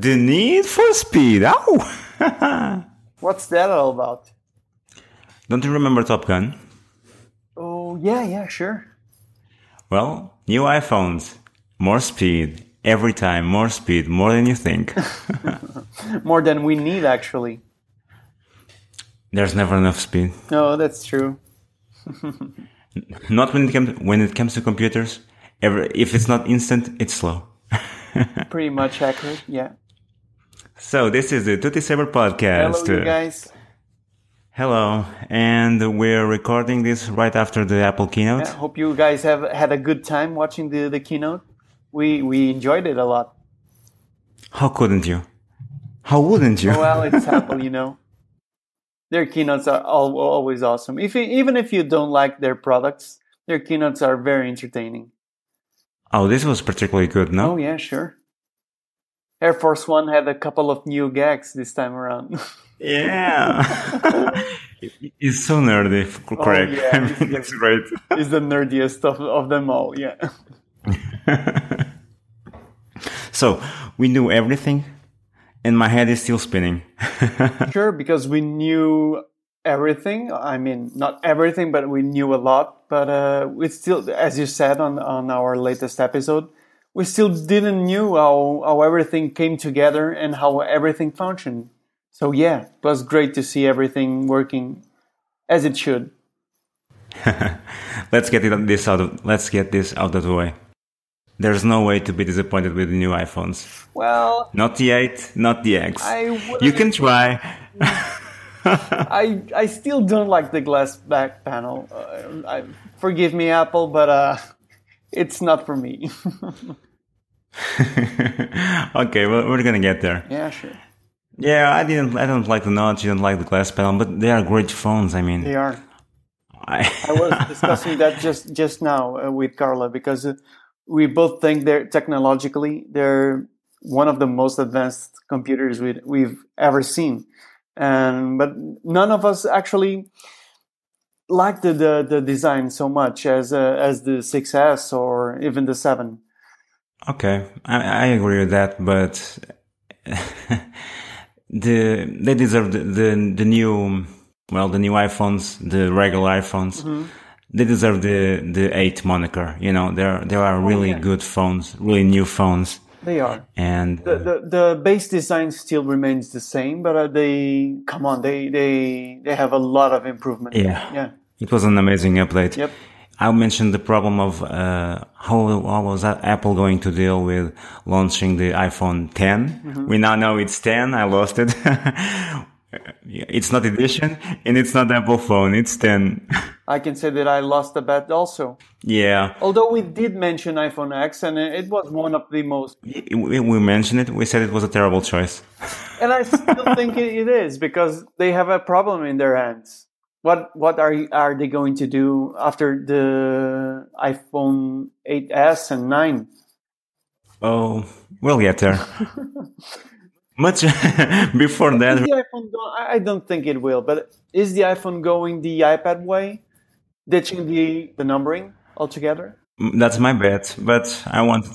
The Need for Speed. Ow! What's that all about? Don't you remember Top Gun? Oh, yeah, yeah, sure. Well, new iPhones, more speed. Every time, more speed, more than you think. More than we need, actually. There's never enough speed. No, that's true. Not when it comes when it comes to computers. Every, if it's not instant, it's slow. Pretty much accurate, yeah. So this is the Tutti Saber podcast. Hello, you guys. Hello, and we're recording this right after the Apple keynote. Yeah, hope you guys have had a good time watching the, the keynote. We we enjoyed it a lot. How couldn't you? How wouldn't you? Well, it's Apple, you know. Their keynotes are all, always awesome. If you, even if you don't like their products, their keynotes are very entertaining. oh, this was particularly good, no? Oh yeah, sure. Hair Force One had a couple of new gags this time around. Yeah. it's so nerdy, f- correct. yeah, I mean, it's great. it's the nerdiest of, of them all. Yeah. So we knew everything, and my head is still spinning. Sure, because we knew everything. I mean, not everything, but we knew a lot. But uh, we still, as you said on on our latest episode, we still didn't knew how how everything came together and how everything functioned. So yeah, it was great to see everything working as it should. let's get it, this out of let's get this out of the way. There's no way to be disappointed with the new iPhones. Well, Not the 8, not the X. You can try. I I still don't like the glass back panel. Uh, I, forgive me, Apple, but uh, it's not for me. okay, well, we're gonna get there. yeah, sure, Yeah, I didn't. I don't like the notch. You don't like the glass panel, but they are great phones. I mean, they are. I, I was discussing that just just now uh, with Carla because uh, we both think they're technologically they're one of the most advanced computers we, we've ever seen, and but none of us actually like the, the, the design so much as uh, as the 6S or even the 7. okay, I, I agree with that, but the they deserve the, the the new well the new iPhones, the regular iPhones. Mm-hmm. They deserve the the eight moniker. You know, there there are really Oh, yeah. good phones, really new phones, They are. and The, the the base design still remains the same, but uh, they come on, they they they have a lot of improvement. Yeah. yeah, It was an amazing update. Yep. I mentioned the problem of uh, how, how was that Apple going to deal with launching the iPhone 10. Mm-hmm. We now know it's 10. I lost it. it's not edition and it's not Apple phone. It's 10. I can say that I lost the bet also. yeah. Although we did mention iPhone X, and it was one of the most, We, mentioned it. We said it was a terrible choice. and I still think it is because they have a problem in their hands. What what are are they going to do after the iPhone 8s and 9? Oh, we'll get there. Much before that, the iPhone go- I I don't think it will, but is the iPhone going the iPad way, ditching the, the numbering altogether? Mm, that's my bet, but I want.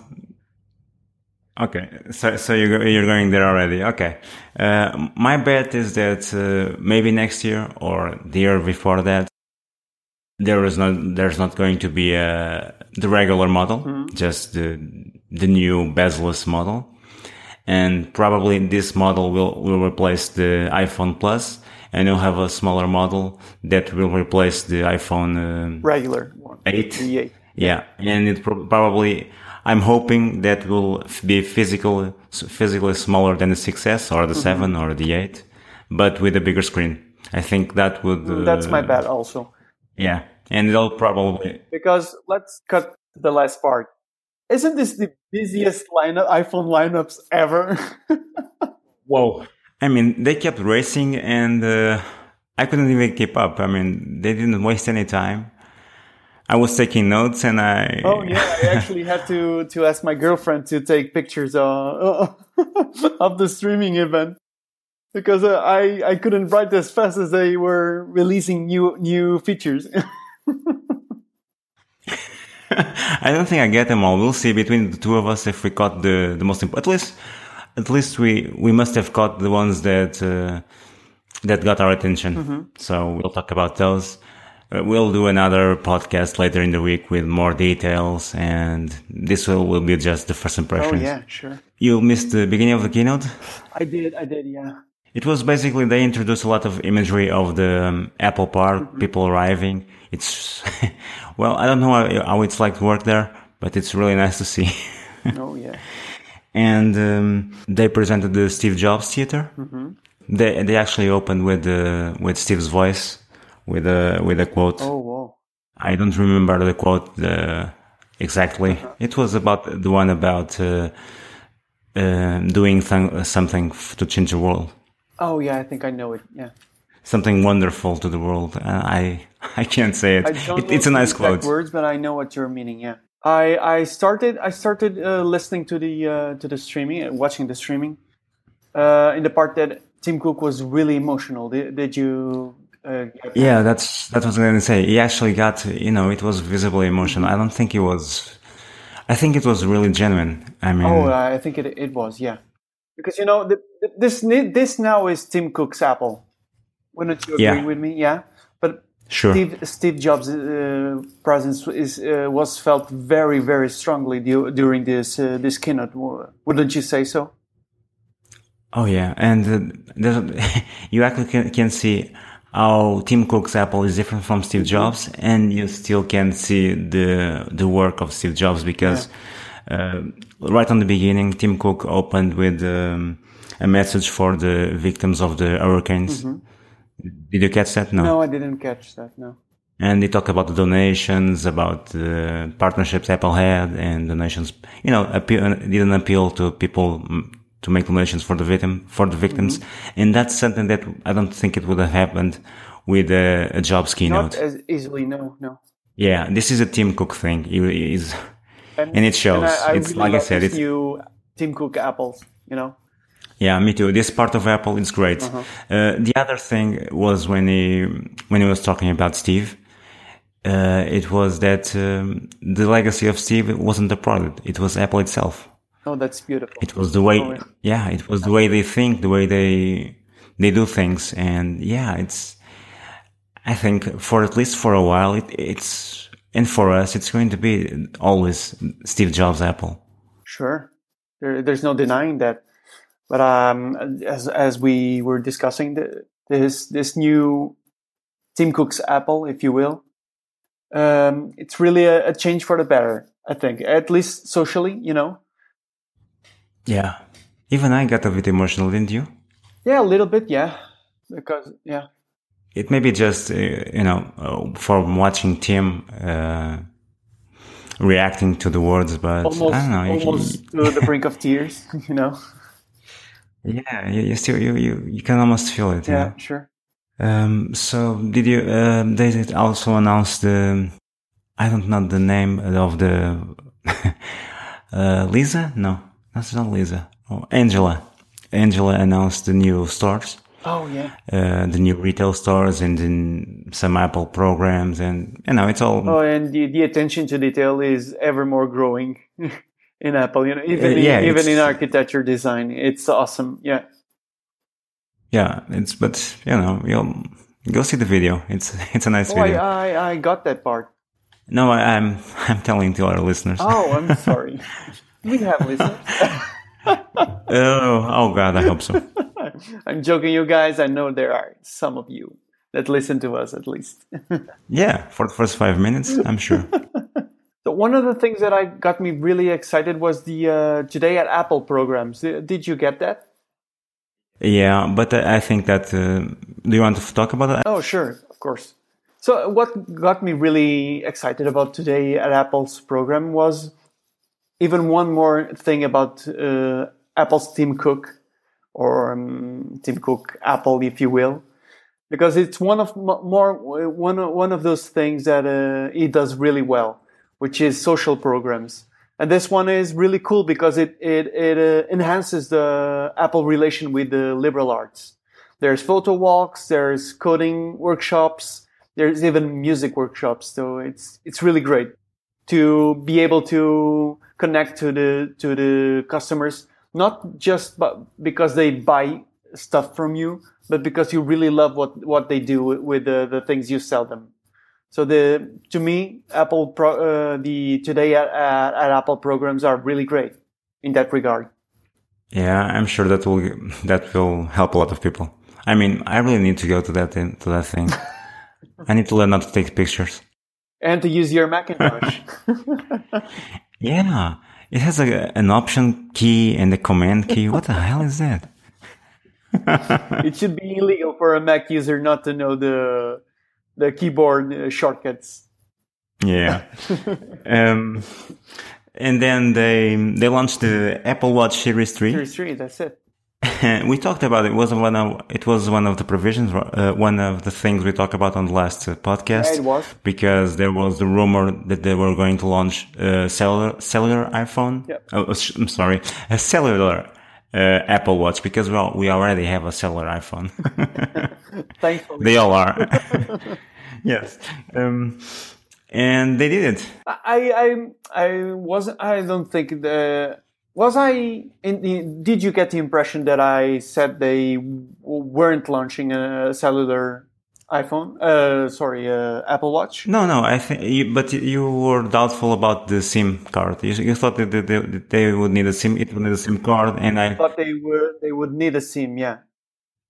Okay, so so you're you're going there already. Okay, uh, my bet is that uh, maybe next year or the year before that, there is not there's not going to be uh, the regular model, just the the new bezel-less model, and probably this model will will replace the iPhone Plus, and you'll have a smaller model that will replace the iPhone. um Regular one. eight. 8. Yeah, and it prob- probably I'm hoping that will be physical, physically smaller than the 6S or the Mm-hmm. 7 or the 8, but with a bigger screen. I think that would. Uh, That's my bet also. Yeah, and it'll probably. Because let's cut to the last part. Isn't this the busiest lineup iPhone lineups ever? Whoa! I mean, they kept racing, and uh, I couldn't even keep up. I mean, they didn't waste any time. I was taking notes, and I. oh yeah, I actually had to to ask my girlfriend to take pictures uh, of the streaming event because uh, I I couldn't write as fast as they were releasing new new features. I don't think I get them all. We'll see between the two of us if we got the, the most important. At least at least we we must have caught the ones that uh, that got our attention. Mm-hmm. So we'll talk about those. Uh, we'll do another podcast later in the week with more details, and this will, will be just the first impressions. Oh yeah, sure. You missed the beginning of the keynote. I did. I did. Yeah. It was basically they introduced a lot of imagery of the um, Apple Park, Mm-hmm. people arriving. It's well, I don't know how, how it's like to work there, but it's really nice to see. Oh yeah. and um, they presented the Steve Jobs Theater. Mm-hmm. They they actually opened with uh, with Steve's voice, with a with a quote. Oh whoa. I don't remember the quote uh, exactly. Uh-huh. It was about the one about uh, uh, doing th- something f- to change the world, Oh yeah, I think I know it. Yeah. something wonderful to the world. Uh, I I can't say it. It it's a nice quote. words, but I know what you're meaning. Yeah. I I started I started uh, listening to the uh, to the streaming, uh, watching the streaming, uh, in the part that Tim Cook was really emotional. Did, did you? Uh, Yeah, that's that was going to say. He actually got you know it was visibly emotional. I don't think it was. I think it was really genuine. I mean, Oh, uh, I think it it was. Yeah. Because you know the, the- this this now is Tim Cook's Apple. Wouldn't you agree Yeah. with me? Yeah. But sure. Steve Steve Jobs' uh, presence is uh, was felt very very strongly du- during this uh, this keynote. Wouldn't you say so? Oh yeah, and uh, you actually can, can see how Tim Cook's Apple is different from Steve Jobs, and you still can see the the work of Steve Jobs because uh, right on the beginning, Tim Cook opened with um, a message for the victims of the hurricanes. Did you catch that? No, no, I didn't catch that. No. and they talk about the donations, about the partnerships Apple had, and donations. You know, appeal, didn't appeal to people mm, to make donations for the victim for the victims, and that's something that I don't think it would have happened with a, a Jobs keynote. Not as easily. No, no. yeah, this is a Tim Cook thing. Is, and it shows. I, I it's really like I said, it's new Tim Cook apples. You know. Yeah, me too. This part of Apple is great. Uh-huh. Uh, the other thing was when he when he was talking about Steve. Uh, it was that um, the legacy of Steve wasn't the product; it was Apple itself. Oh, that's beautiful. It was the way, Oh, yeah. yeah, it was the way they think, the way they they do things, and yeah, it's. I think for at least for a while, it, it's and for us, it's going to be always Steve Jobs Apple. Sure, there, there's no denying that. But um, as as we were discussing the, this this new Tim Cook's Apple, if you will, um, it's really a, a change for the better. I think, at least socially, you know. Yeah, even I got a bit emotional, didn't you? Yeah, a little bit, yeah. Because yeah, It may be just, uh, you know, uh, from watching Tim uh, reacting to the words, but almost I don't know. almost to the brink of tears, you know. yeah, you, you still you, you you can almost feel it. you Yeah, know? sure. Um. So did you? Um. they did also announce the. I don't know the name of the. uh, Lisa? No, that's not Lisa. Oh, Angela. Angela announced the new stores. Oh yeah. uh, the new retail stores and in some Apple programs, and you know, it's all. Oh, and the, the attention to detail is ever more growing in Apple. You know, even Uh, yeah, in, even in architecture design, it's awesome. Yeah. Yeah, it's but you know, you'll go see the video. It's it's a nice Oh, I, video. I I got that part. no, I, I'm I'm telling to our listeners. Oh, I'm sorry. We have listeners. oh, oh God, I hope so. I'm joking, you guys. I know there are some of you that listen to us at least. Yeah, for the first five minutes, I'm sure. So one of the things that I got me really excited was the uh, Today at Apple programs. Uh, Did you get that? Yeah, but I I think that. Uh, do you want to talk about that? Oh, sure, of course. So what got me really excited about Today at Apple's program was even one more thing about uh, Apple's Tim Cook, or um, Tim Cook Apple, if you will, because it's one of mo- more one one of those things that uh, he does really well, which is social programs. And this one is really cool because it it it uh, enhances the Apple relation with the liberal arts. There's photo walks, there's coding workshops, there's even music workshops. So it's it's really great to be able to connect to the to the customers not just but because they buy stuff from you, but because you really love what what they do with the the things you sell them. So the to me, Apple pro, uh, the today at, at, at Apple programs are really great in that regard. Yeah, I'm sure that will that will help a lot of people. I mean, I really need to go to that to that thing. I need to learn how to take pictures and to use your Macintosh. yeah, it has a, an option key and a command key. What the hell is that? it should be illegal for a Mac user not to know the the keyboard uh, shortcuts. Yeah. um, and then they they launched the Apple Watch Series Three. Series Three, that's it. we talked about it. it. was one of it was one of the provisions, uh, one of the things we talked about on the last uh, podcast. Yeah, it was because there was the rumor that they were going to launch a cellular cellular iPhone. Yep. Oh, I'm sorry, a cellular uh, Apple Watch because well, we already have a cellular iPhone. Thankfully, they all are. yes. Um, and they did it. I I I wasn't. I don't think the was I. In, did you get the impression that I said they weren't launching a cellular iPhone? Uh, sorry, uh, Apple Watch. No, no. I think, but you were doubtful about the SIM card. You, you thought that they, they, would need a SIM. It would need a SIM card, and I, I thought they were they would need a SIM. Yeah.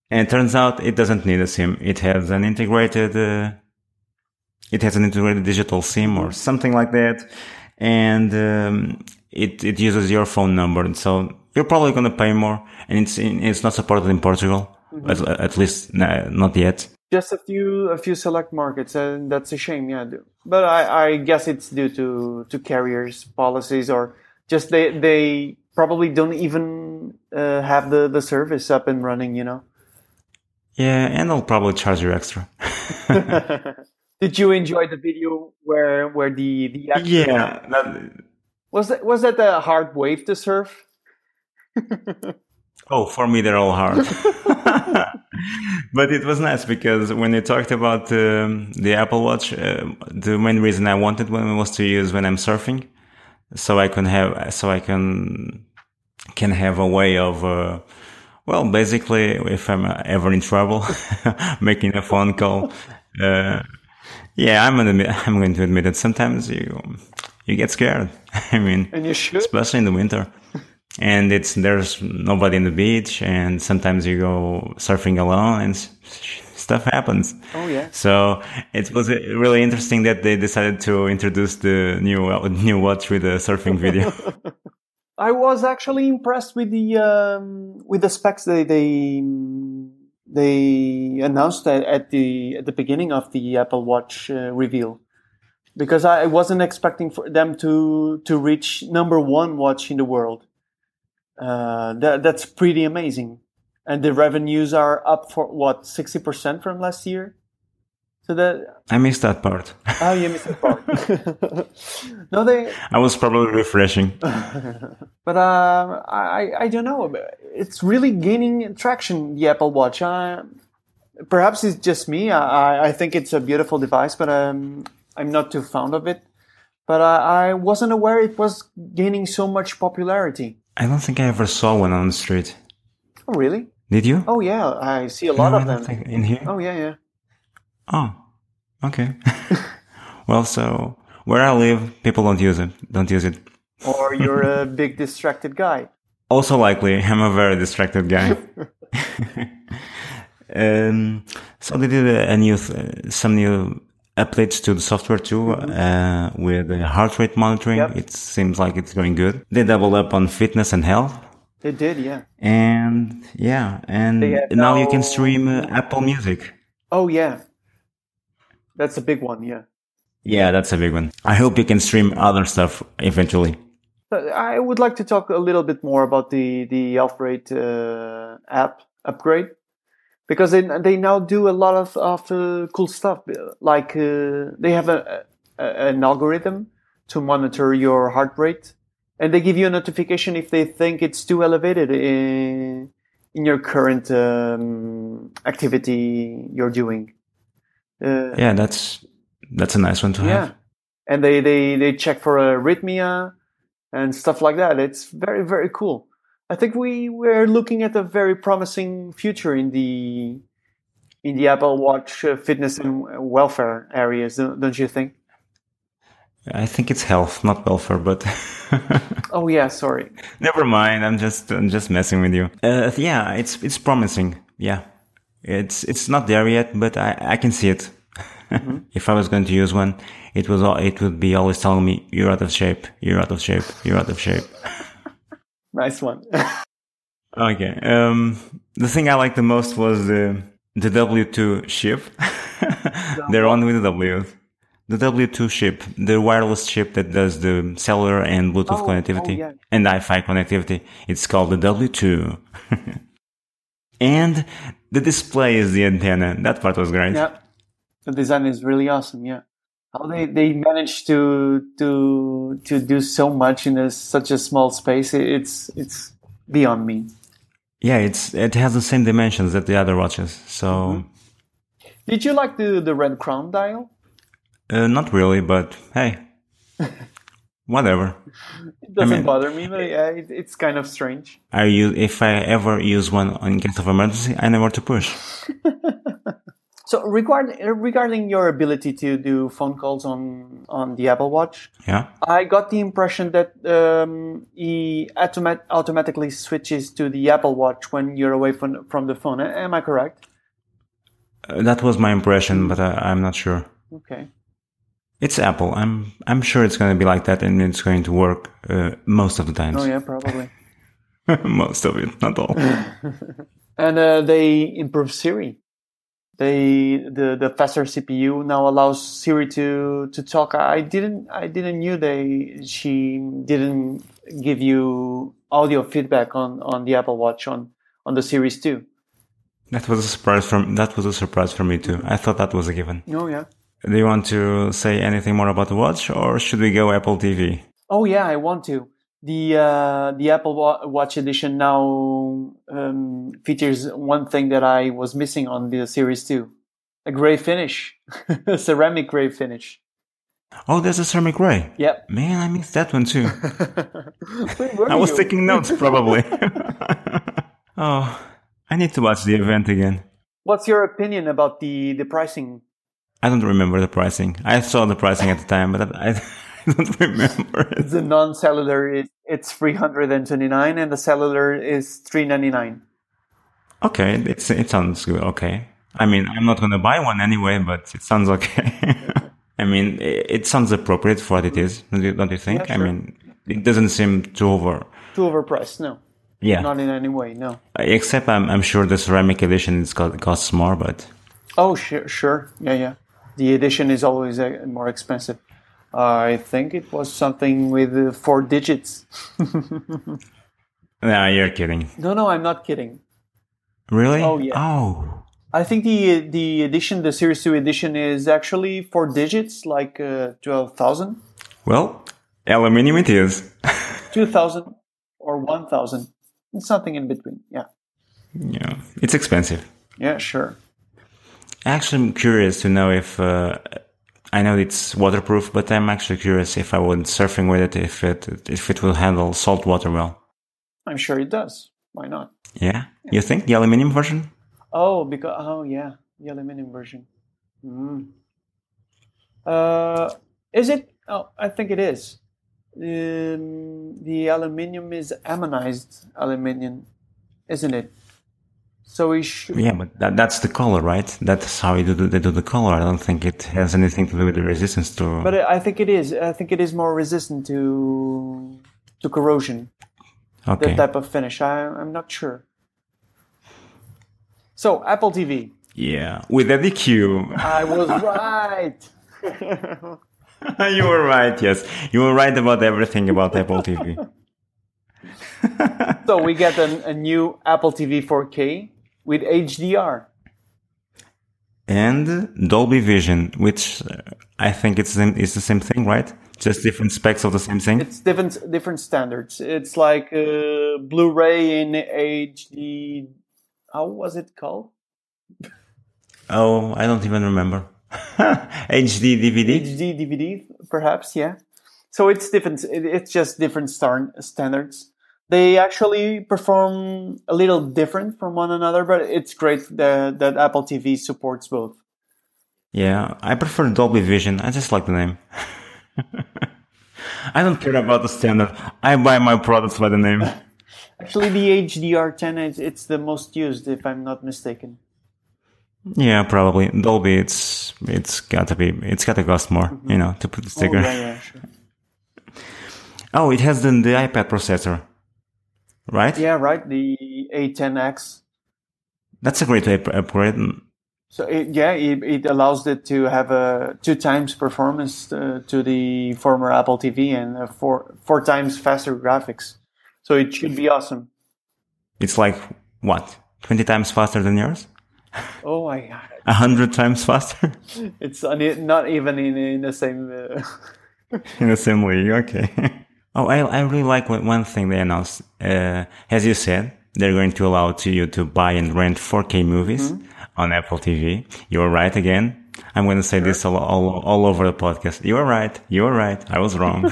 And it turns out it doesn't need a SIM. It has an integrated. Uh, it has an integrated digital SIM or something like that, and um, it it uses your phone number. And so you're probably going to pay more, and it's in, it's not supported in Portugal, mm-hmm. at, at, least nah, not yet. Just a few a few select markets, and that's a shame. Yeah, but I, I guess it's due to to carriers policies or just they they probably don't even uh, have the the service up and running. You know. Yeah, and they'll probably charge you extra. Did you enjoy the video where where the the yeah that, was that was that a hard wave to surf? oh, for me they're all hard, but it was nice because when you talked about um, the Apple Watch, uh, the main reason I wanted one was to use when I'm surfing, so I can have so I can can have a way of. Uh, well, basically, if I'm ever in trouble, making a phone call, uh, yeah, I'm admit, I'm going to admit it. Sometimes you you get scared. I mean, and you should, especially in the winter. and it's there's nobody in the beach, and sometimes you go surfing alone, and stuff happens. Oh yeah. So it was really interesting that they decided to introduce the new new watch with a surfing video. I was actually impressed with the um, with the specs they they they announced at the at the beginning of the Apple Watch uh, reveal, because I wasn't expecting for them to to reach number one watch in the world. Uh, that that's pretty amazing, and the revenues are up for what sixty percent from last year. So that I missed that part. Oh, you missed that part. no, they. I was probably refreshing. but um, I I don't know. It's really gaining traction. The Apple Watch. Uh, perhaps it's just me. I I think it's a beautiful device, but um, I'm not too fond of it. But I, I wasn't aware it was gaining so much popularity. I don't think I ever saw one on the street. Oh, really? Did you? Oh, yeah. I see a lot no, of them. in here? Oh, yeah, yeah. Oh, okay. well, so where I live, people don't use it. Don't use it. Or you're a big distracted guy. Also likely, I'm a very distracted guy. um, so they did a, a new, th- some new updates to the software too, mm-hmm. uh, with heart rate monitoring. Yep. It seems like it's going good. They double up on fitness and health. They did, yeah. And yeah, and now no... you can stream uh, Apple Music. Oh yeah, that's a big one, yeah. Yeah, that's a big one. I hope you can stream other stuff eventually. I would like to talk a little bit more about the the Alfred uh, app upgrade because they they now do a lot of of uh, cool stuff. Like uh, they have a, a, an algorithm to monitor your heart rate, and they give you a notification if they think it's too elevated in in your current um, activity you're doing. Uh, yeah, that's that's a nice one to yeah. have. And they, they, they check for arrhythmia and stuff like that. It's very, very cool. I think we we're looking at a very promising future in the in the Apple Watch uh, fitness and welfare areas, don't you think? I think it's health, not welfare, but. oh yeah, sorry. Never mind. I'm just I'm just messing with you. Uh, yeah, it's it's promising. Yeah, it's it's not there yet, but I I can see it. Mm-hmm. if I was going to use one, it was all, it would be always telling me you're out of shape, you're out of shape, you're out of shape. nice one. okay. Um, the thing I liked the most was the the W2 chip. They're on with the W. The W2 chip, the wireless chip that does the cellular and Bluetooth oh, connectivity oh, yeah. and Wi-Fi connectivity. It's called the W2. and the display is the antenna. That part was great. Yeah. The design is really awesome. Yeah. How they, they managed to to to do so much in a, such a small space. It's it's beyond me. Yeah, it's it has the same dimensions that the other watches. So, mm-hmm. did you like the the red crown dial? Uh, not really, but hey, whatever. It doesn't I mean, bother me, but yeah, it, it's kind of strange. I use if I ever use one in case of emergency, I know where to push. so regarding regarding your ability to do phone calls on on the Apple Watch, yeah, I got the impression that um, he automat- automatically switches to the Apple Watch when you're away from from the phone. Am I correct? Uh, that was my impression, but I, I'm not sure. Okay. It's Apple. I'm I'm sure it's going to be like that, and it's going to work uh, most of the times. Oh yeah, probably. most of it, not all. and uh, they improve Siri. They the the faster CPU now allows Siri to to talk. I didn't I didn't knew they she didn't give you audio feedback on on the Apple Watch on on the Series Two. That was a surprise from that was a surprise for me too. I thought that was a given. Oh yeah. Do you want to say anything more about the watch, or should we go Apple TV? Oh yeah, I want to. The uh, the Apple Watch edition now um, features one thing that I was missing on the Series Two: a gray finish, a ceramic gray finish. Oh, there's a ceramic gray. Yep. Man, I missed that one too. I was you? taking notes probably. oh, I need to watch the event again. What's your opinion about the the pricing I don't remember the pricing. I saw the pricing at the time, but I, I don't remember. It. The non-cellular is it's three hundred and twenty-nine, and the cellular is three ninety-nine. Okay, it's it sounds good. Okay, I mean, I'm not gonna buy one anyway, but it sounds okay. I mean, it, sounds appropriate for what it is, don't you, don't you think? Yeah, sure. I mean, it doesn't seem too over. Too overpriced, no. Yeah. Not in any way, no. Except I'm, I'm sure the ceramic edition is costs more, but. Oh, sure, sure. Yeah, yeah the edition is always uh, more expensive. I think it was something with uh, four digits. no, you're kidding. No, no, I'm not kidding. Really? Oh yeah. Oh. I think the the edition, the Series Two edition, is actually four digits, like uh, twelve thousand. Well, aluminium it is. Two thousand or one thousand. It's something in between. Yeah. Yeah, it's expensive. Yeah, sure. Actually, I'm curious to know if uh, I know it's waterproof, but I'm actually curious if I went surfing with it, if it if it will handle salt water well. I'm sure it does. Why not? Yeah, you think the aluminium version? Oh, because oh yeah, the aluminium version. Mm. Uh, is it? Oh, I think it is. Um, the aluminium is anodized aluminium, isn't it? So we should. Yeah, but that, that's the color, right? That's how do, they do the color. I don't think it has anything to do with the resistance to. But I think it is. I think it is more resistant to to corrosion. Okay. That type of finish. I, I'm not sure. So Apple TV. Yeah, with Eddy Cue. I was right. you were right. Yes, you were right about everything about Apple TV. so we get a, a new Apple TV 4K with HDR. And Dolby Vision, which uh, I think it's is the same thing, right? Just different specs of the same thing. It's different different standards. It's like uh, Blu-ray in HD. How was it called? Oh, I don't even remember. HD DVD. HD DVD, perhaps. Yeah. So it's different. It's just different standards. They actually perform a little different from one another, but it's great that, that Apple TV supports both. Yeah, I prefer Dolby Vision. I just like the name. I don't care about the standard. I buy my products by the name. Actually, the HDR10 is it's the most used, if I'm not mistaken. Yeah, probably Dolby. It's it's got to be it's got to cost more, mm-hmm. you know, to put the sticker. Oh, yeah, yeah, sure. oh, it has the, the iPad processor, right? Yeah, right. The A10X. That's a great upgrade. So it, yeah, it, it, allows it to have a two times performance uh, to the former Apple TV and four four times faster graphics. So it should be awesome. It's like what twenty times faster than yours? Oh my god! A hundred times faster. It's not even in in the same. Uh... in the same way, okay. Oh, I I really like one thing they announced. Uh, as you said, they're going to allow to you to buy and rent 4K movies mm-hmm. on Apple TV. You're right again. I'm going to say sure. this all, all, all over the podcast. You are right. You are right. I was wrong.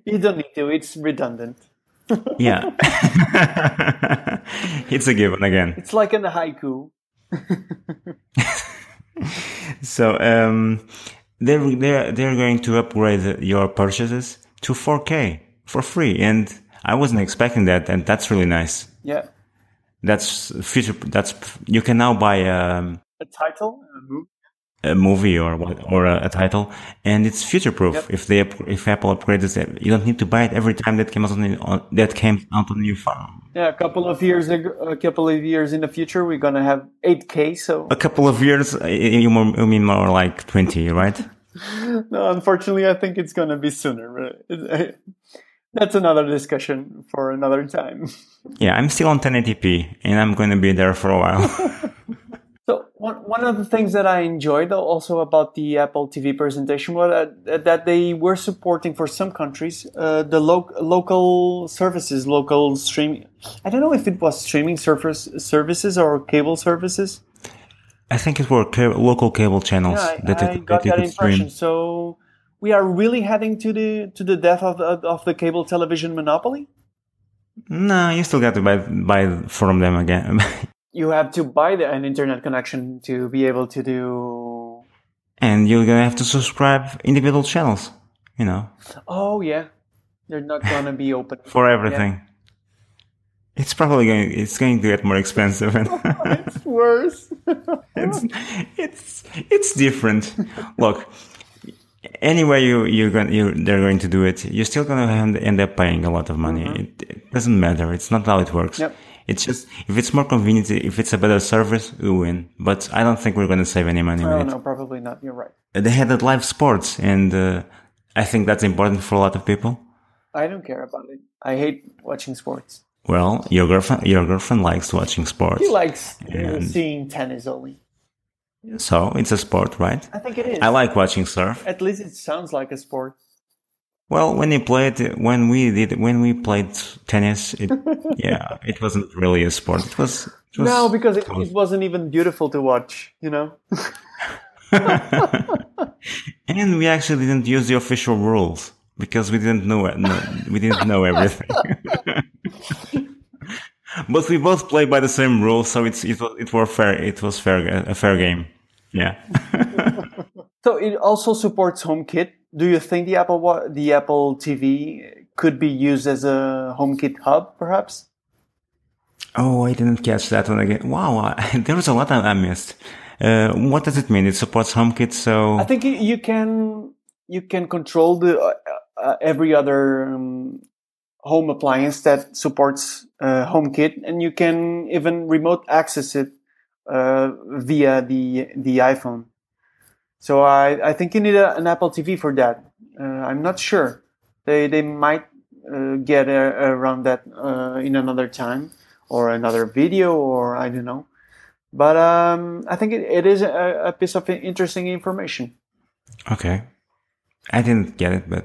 you don't need to. It's redundant. yeah. it's a given again. It's like in the haiku. so um, they're, they're, they're going to upgrade your purchases to 4K for free. And I wasn't expecting that, and that's really nice. Yeah. That's future. That's you can now buy um, a title, a movie, a movie or what, or a, a title, and it's future proof. Yep. If they if Apple upgrades it, you don't need to buy it every time that comes on, on that came out on the new phone. Yeah, a couple of years, ago, a couple of years in the future, we're gonna have 8K. So a couple of years, you mean more like 20, right? No, unfortunately, I think it's gonna be sooner that's another discussion for another time. Yeah, I'm still on 1080p and I'm going to be there for a while. so one, one of the things that I enjoyed also about the Apple TV presentation was that, that they were supporting for some countries uh, the lo- local services, local streaming. I don't know if it was streaming service, services or cable services. I think it were ca- local cable channels yeah, that, I, it, got that, that impression. Stream. So we are really heading to the to the death of the, of the cable television monopoly? No, you still got to buy buy from them again. you have to buy the, an internet connection to be able to do. And you're gonna have to subscribe individual channels. You know. Oh yeah, they're not gonna be open for everything. Yeah. It's probably going. It's going to get more expensive, and worse. it's it's it's different. Look, anyway you you're going you they're going to do it. You're still going to end up paying a lot of money. Mm-hmm. it, it, doesn't matter. It's not how it works. Yep. it's just if it's more convenient if it's a better service we win. But i don't think we're going to save any money no, with no probably not. You're right. They had that live sports and uh, i think that's important for a lot of people. I don't care about it. I hate watching sports well your girlfriend your girlfriend likes watching sports She likes and... seeing tennis only so it's a sport, right? I think it is. I like watching surf. At least it sounds like a sport. Well, when you played, when we did, when we played tennis, it, yeah, it wasn't really a sport. It was, it was no, because it, it, wasn't even beautiful to watch, you know. and we actually didn't use the official rules because we didn't know, no, we didn't know everything. but we both played by the same rules, so it's it was it was fair. It was fair a fair game. Yeah. so it also supports HomeKit. Do you think the Apple the Apple TV could be used as a HomeKit hub, perhaps? Oh, I didn't catch that one again. Wow, there was a lot I missed. Uh, what does it mean? It supports HomeKit, so I think you can you can control the uh, uh, every other um, home appliance that supports uh, HomeKit, and you can even remote access it uh, via the the iPhone. So I, I think you need a, an Apple TV for that. Uh, I'm not sure. They they might uh, get around that uh, in another time or another video or I don't know. But um, I think it, it is a, a piece of interesting information. Okay, I didn't get it, but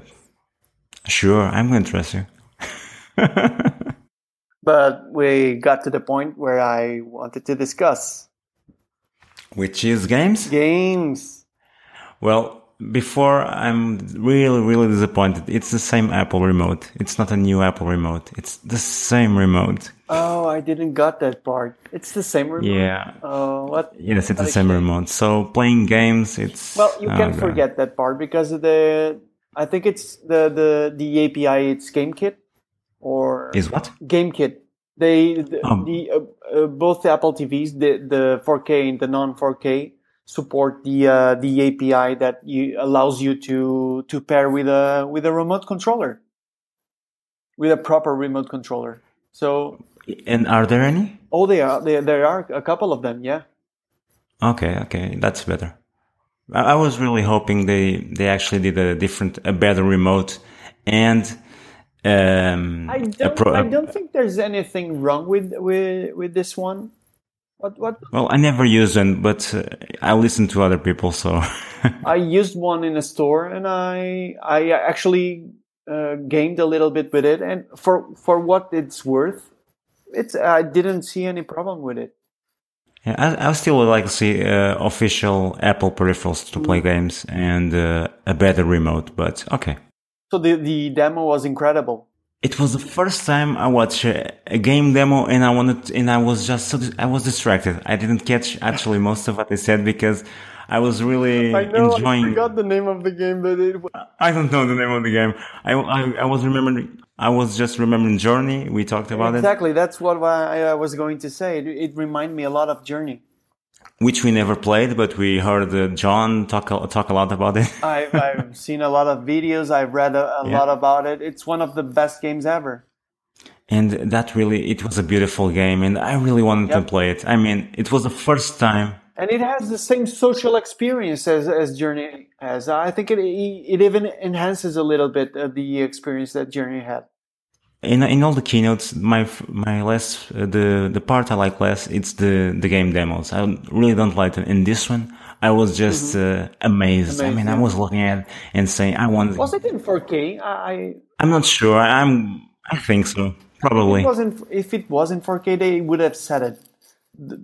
sure, I'm you. but we got to the point where I wanted to discuss. Which is games? Games. Well, before I'm really, really disappointed. It's the same Apple remote. It's not a new Apple remote. It's the same remote. Oh, I didn't got that part. It's the same remote. Yeah. Oh, what? Yes, it's the same remote. So playing games, it's Well, you oh, can God. forget that part because of the. I think it's the the the API. It's GameKit or Is what? GameKit. They the, Um. the uh, uh, both the Apple TVs, the the 4K and the non 4K support the uh, the API that you, allows you to to pair with a with a remote controller, with a proper remote controller. So And are there any? oh, they are there. There are a couple of them. Yeah. Okay, okay, that's better. I, I was really hoping they they actually did a different, a better remote, and um, I don't. pro- I don't think there's anything wrong with with with this one. What what? Well, I never use one, but uh, I listen to other people, so I used one in a store, and I I actually uh, gamed a little bit with it, and for for what it's worth, it's I didn't see any problem with it. Yeah, I, I still would like to see uh, official Apple peripherals to Mm. play games and uh, a better remote, but okay. So the the demo was incredible. It was the first time I watched a, a game demo and I wanted, and I was just so, I was distracted. I didn't catch actually most of what they said because I was really I know enjoying. I forgot the name of the game, but it was I don't know the name of the game. I, I, I was remembering, I was just remembering Journey. We talked about it, exactly that's what I, I was going to say. It, it reminded me a lot of Journey. Which we never played, but we heard uh, John talk, a- talk a lot about it. I've, I've seen a lot of videos. I've read a, a Yeah. lot about it. It's one of the best games ever. And that really, it was a beautiful game and I really wanted to play it. I mean, it was the first time. and it has the same social experience as, as Journey has. I think it it even enhances a little bit of the experience that Journey had. In, in all the keynotes, my, my less, uh, the, the part I like less, it's the, the game demos. I really don't like it. In this one, I was just, uh, amazed. I mean, I was looking at and saying, I want, Was it in 4K? I I'm not sure. I'm, I think so. Probably. it wasn't. If it was in 4K, they would have said it.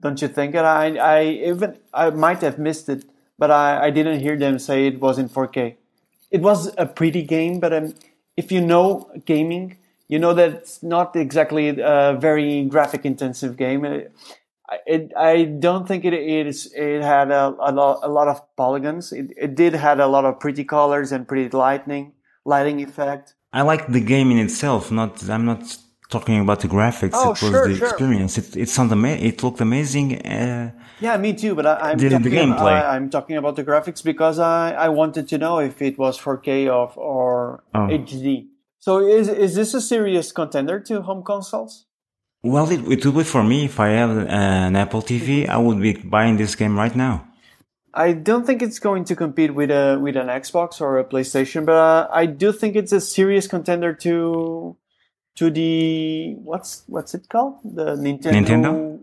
Don't you think? And I I even I might have missed it, but I, I didn't hear them say it was in 4K. It was a pretty game, but um, if you know gaming, you know that it's not exactly a very graphic intensive game. It, I- it, I don't think it, it is. It had a, a, lot, a lot of polygons. It, it did had a lot of pretty colors and pretty lightning, lighting effect. I like the game in itself. Not, I'm not talking about the graphics. Oh, it was sure, the sure. experience. It, it sounded ama- It looked amazing. Uh, Yeah, me too. But I, I'm The- the talking, gameplay. I, I'm talking about the graphics because I, I wanted to know if it was 4K or, or Oh. HD. So is is this a serious contender to home consoles? well, it, it would be for me if I have an Apple TV. I would be buying this game right now. I don't think it's going to compete with a with an Xbox or a PlayStation, but uh, I do think it's a serious contender to to the what's what's it called the Nintendo. Nintendo?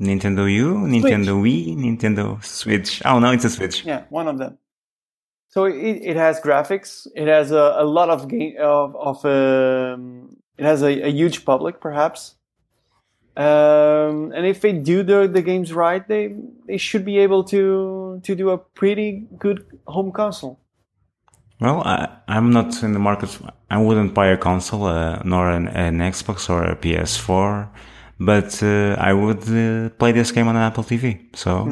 Nintendo U, Nintendo Wii, Nintendo Switch. Oh no, it's a Switch. Yeah, one of them. So it, it has graphics. It has a, a lot of game of, of um, it has a, a huge public, perhaps. Um, and if they do the, the games right, they they should be able to to do a pretty good home console. Well, I, I'm not in the market. I wouldn't buy a console, uh, nor an, an Xbox or a PS4, but uh, I would uh, play this game on an Apple TV. So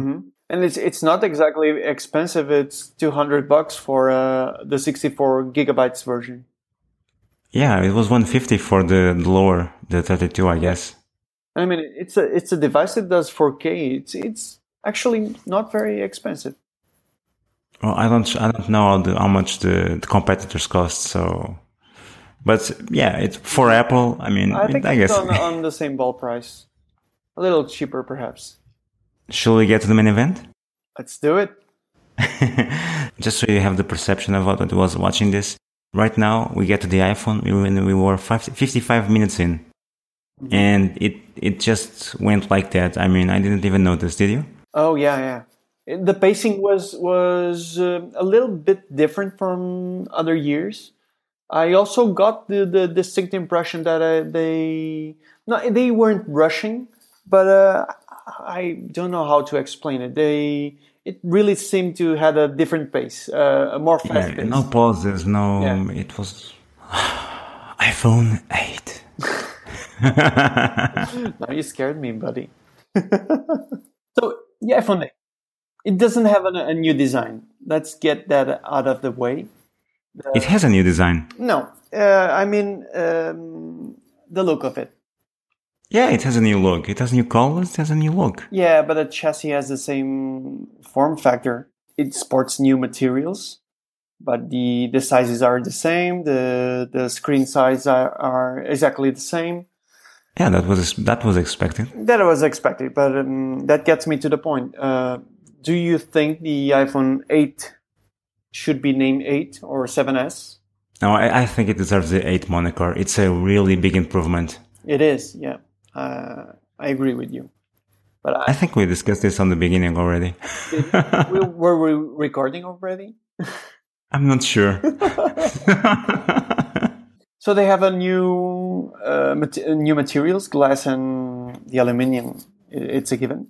And it's it's not exactly expensive. It's two hundred bucks for uh, the sixty four gigabytes version. yeah, it was 150 for the, lower, the 32, I guess. I mean, it's a it's a device that does four K. It's it's actually not very expensive. Well, I don't, I don't know how, the, how much the, the competitors cost. So, but yeah, it's for Apple. I mean, I think I it's guess. on, on the same ball price. A little cheaper, perhaps. Shall we get to the main event? Let's do it. Just so you have the perception of what I was watching this. Right now, we get to the iPhone we- when we were five, 55 minutes in. And it, it just went like that. I mean, I didn't even notice, did you? Oh yeah, yeah. The pacing was was um a little bit different from other years. I also got the, the distinct impression that uh, they no they weren't rushing, but uh, I don't know how to explain it. They it really seemed to had a different pace, uh, a more fast Yeah, pace. no pauses, no. Yeah. It was iPhone 8. Now you scared me, buddy. so the iPhone 8, it doesn't have a, a new design. Let's get that out of the way. It has a new design. No, uh, I mean um, the look of it. Yeah, it has a new look. It has new colors. It has a new look. Yeah, but the chassis has the same form factor. It sports new materials, but the the sizes are the same. The the screen size are, are exactly the same. Yeah, that was that was expected. That was expected, but um, that gets me to the point. Uh, do you think the iPhone 8 should be named 8 or 7S? No, I, I think it deserves the 8 moniker. It's a really big improvement. It is, yeah. Uh, I agree with you. But I, I think we discussed this on the beginning already. we, were we recording already? I'm not sure. So they have a new uh, mat- new materials, glass and the aluminium. It's a given,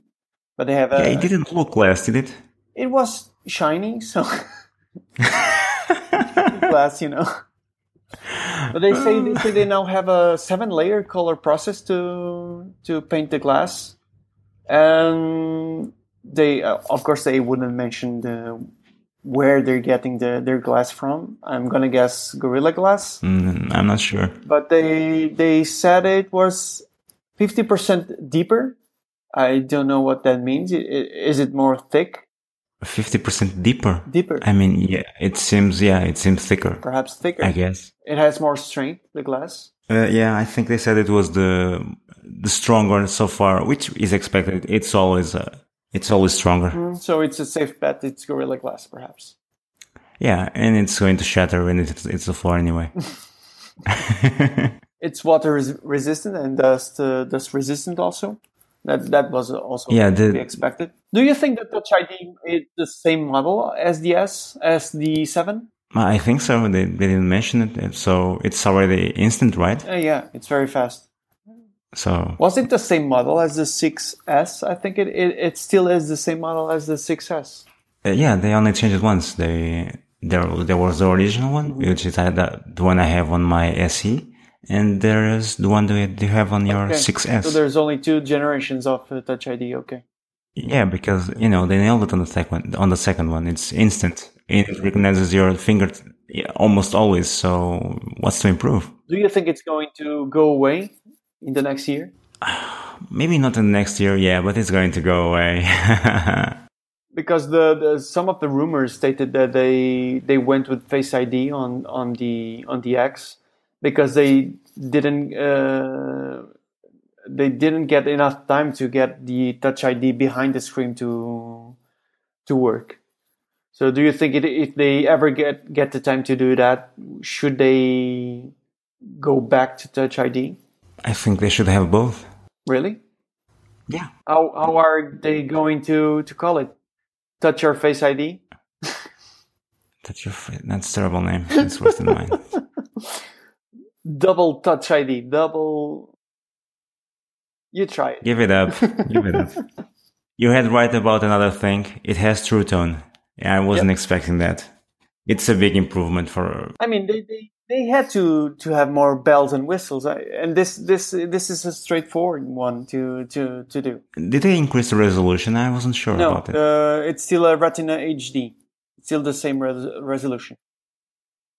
but they have a. yeah, it didn't look glass, did it? it was shiny, so glass, you know. But they say they say they now have a seven layer color process to to paint the glass, and they uh, of course they wouldn't mention the where they're getting the, their glass from. I'm gonna guess Gorilla Glass, Mm, I'm not sure. but they they said it was fifty percent deeper. I don't know what that means. Is it more thick? 50% deeper. Deeper, I mean, yeah, it seems, yeah, it seems thicker, perhaps thicker. I guess. It has more strength. The glass. Uh, yeah, I think they said it was the the stronger so far, which is expected. It's always uh, it's always stronger. Mm, So it's a safe bet. It's Gorilla Glass, perhaps. Yeah, and it's going to shatter when it's it's the floor anyway. It's water res- resistant and dust uh, dust resistant also. That that was also Yeah, to be expected. Do you think that Touch ID is the same model as the S as the seven? I think so. They, they didn't mention it, so it's already instant, right? Uh, yeah, it's very fast. So Was it the same model as the 6S? I think it, it, it still is the same model as the 6S. uh, yeah, they only changed it once. They there there was the original one, which is uh, the, the one I have on my SE, and there is the one that you have on your Okay. 6S. So there's only two generations of uh, Touch ID. Okay. Yeah, because you know they nailed it on the second on the second one. It's instant. It recognizes your finger t- almost always. So what's to improve? Do you think it's going to go away in the next year? Maybe not in the next year, yeah, but it's going to go away. because the, the some of the rumors stated that they they went with Face ID on on the on the X because they didn't uh, they didn't get enough time to get the Touch ID behind the screen to to work. So, do you think it, if they ever get get the time to do that, should they go back to Touch ID? I think they should have both. Really? Yeah. How how are they going to to call it? Touch your Face ID? That's your fa- that's a terrible name. It's worse than mine. double touch ID, double. You try it. Give it up. Give it up. You had right about another thing. It has True Tone. I wasn't expecting that. It's a big improvement for. I mean, they, they, they had to, to have more bells and whistles, I, and this this this is a straightforward one to to, to do. Did they increase the resolution? I wasn't sure No, about it. uh, it's still a Retina HD. It's still the same res- resolution.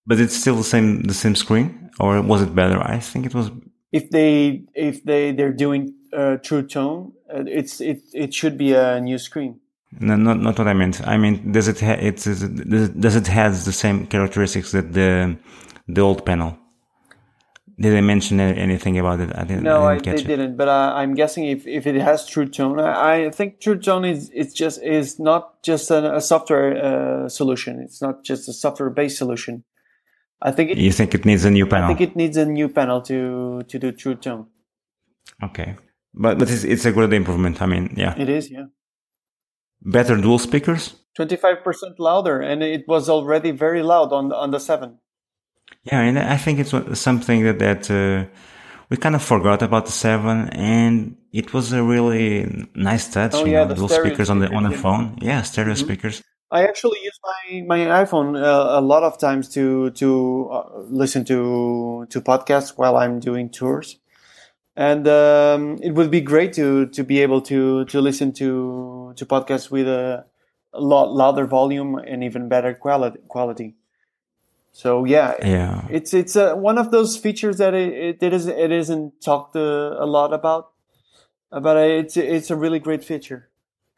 But it's still the same the same screen, or was it better? I think it was. If they if they they're doing uh, True Tone, uh, it's it it should be a new screen. No, not not what I meant. I mean, does it ha- it's is it, does it- has the same characteristics that the the old panel? Did they mention anything about it? I didn't. No, I I, didn't they it. didn't. But uh, I'm guessing if, if it has True Tone, I, I think True Tone is it's just is not just a, a software uh, solution. It's not just a software based solution. I think it, You think it needs a new panel. I think it needs a new panel to to do True Tone. okay, but but it's, it's a good improvement. I mean, yeah, It is, yeah, better dual speakers. twenty five percent louder, and it was already very loud on the, on the seven. Yeah, and I think it's something that that uh, we kind of forgot about the seven, and it was a really nice touch. Oh, you yeah, know, those stereo speakers on the on the phone. Yeah, stereo Mhm. speakers. I actually use my my iPhone uh, a lot of times to to uh, listen to to podcasts while I'm doing tours, and um, it would be great to to be able to to listen to to podcasts with a, a lot louder volume and even better quality quality. So yeah, Yeah. it's it's uh, one of those features that it, it, it is it isn't talked uh, a lot about, but it's it's a really great feature.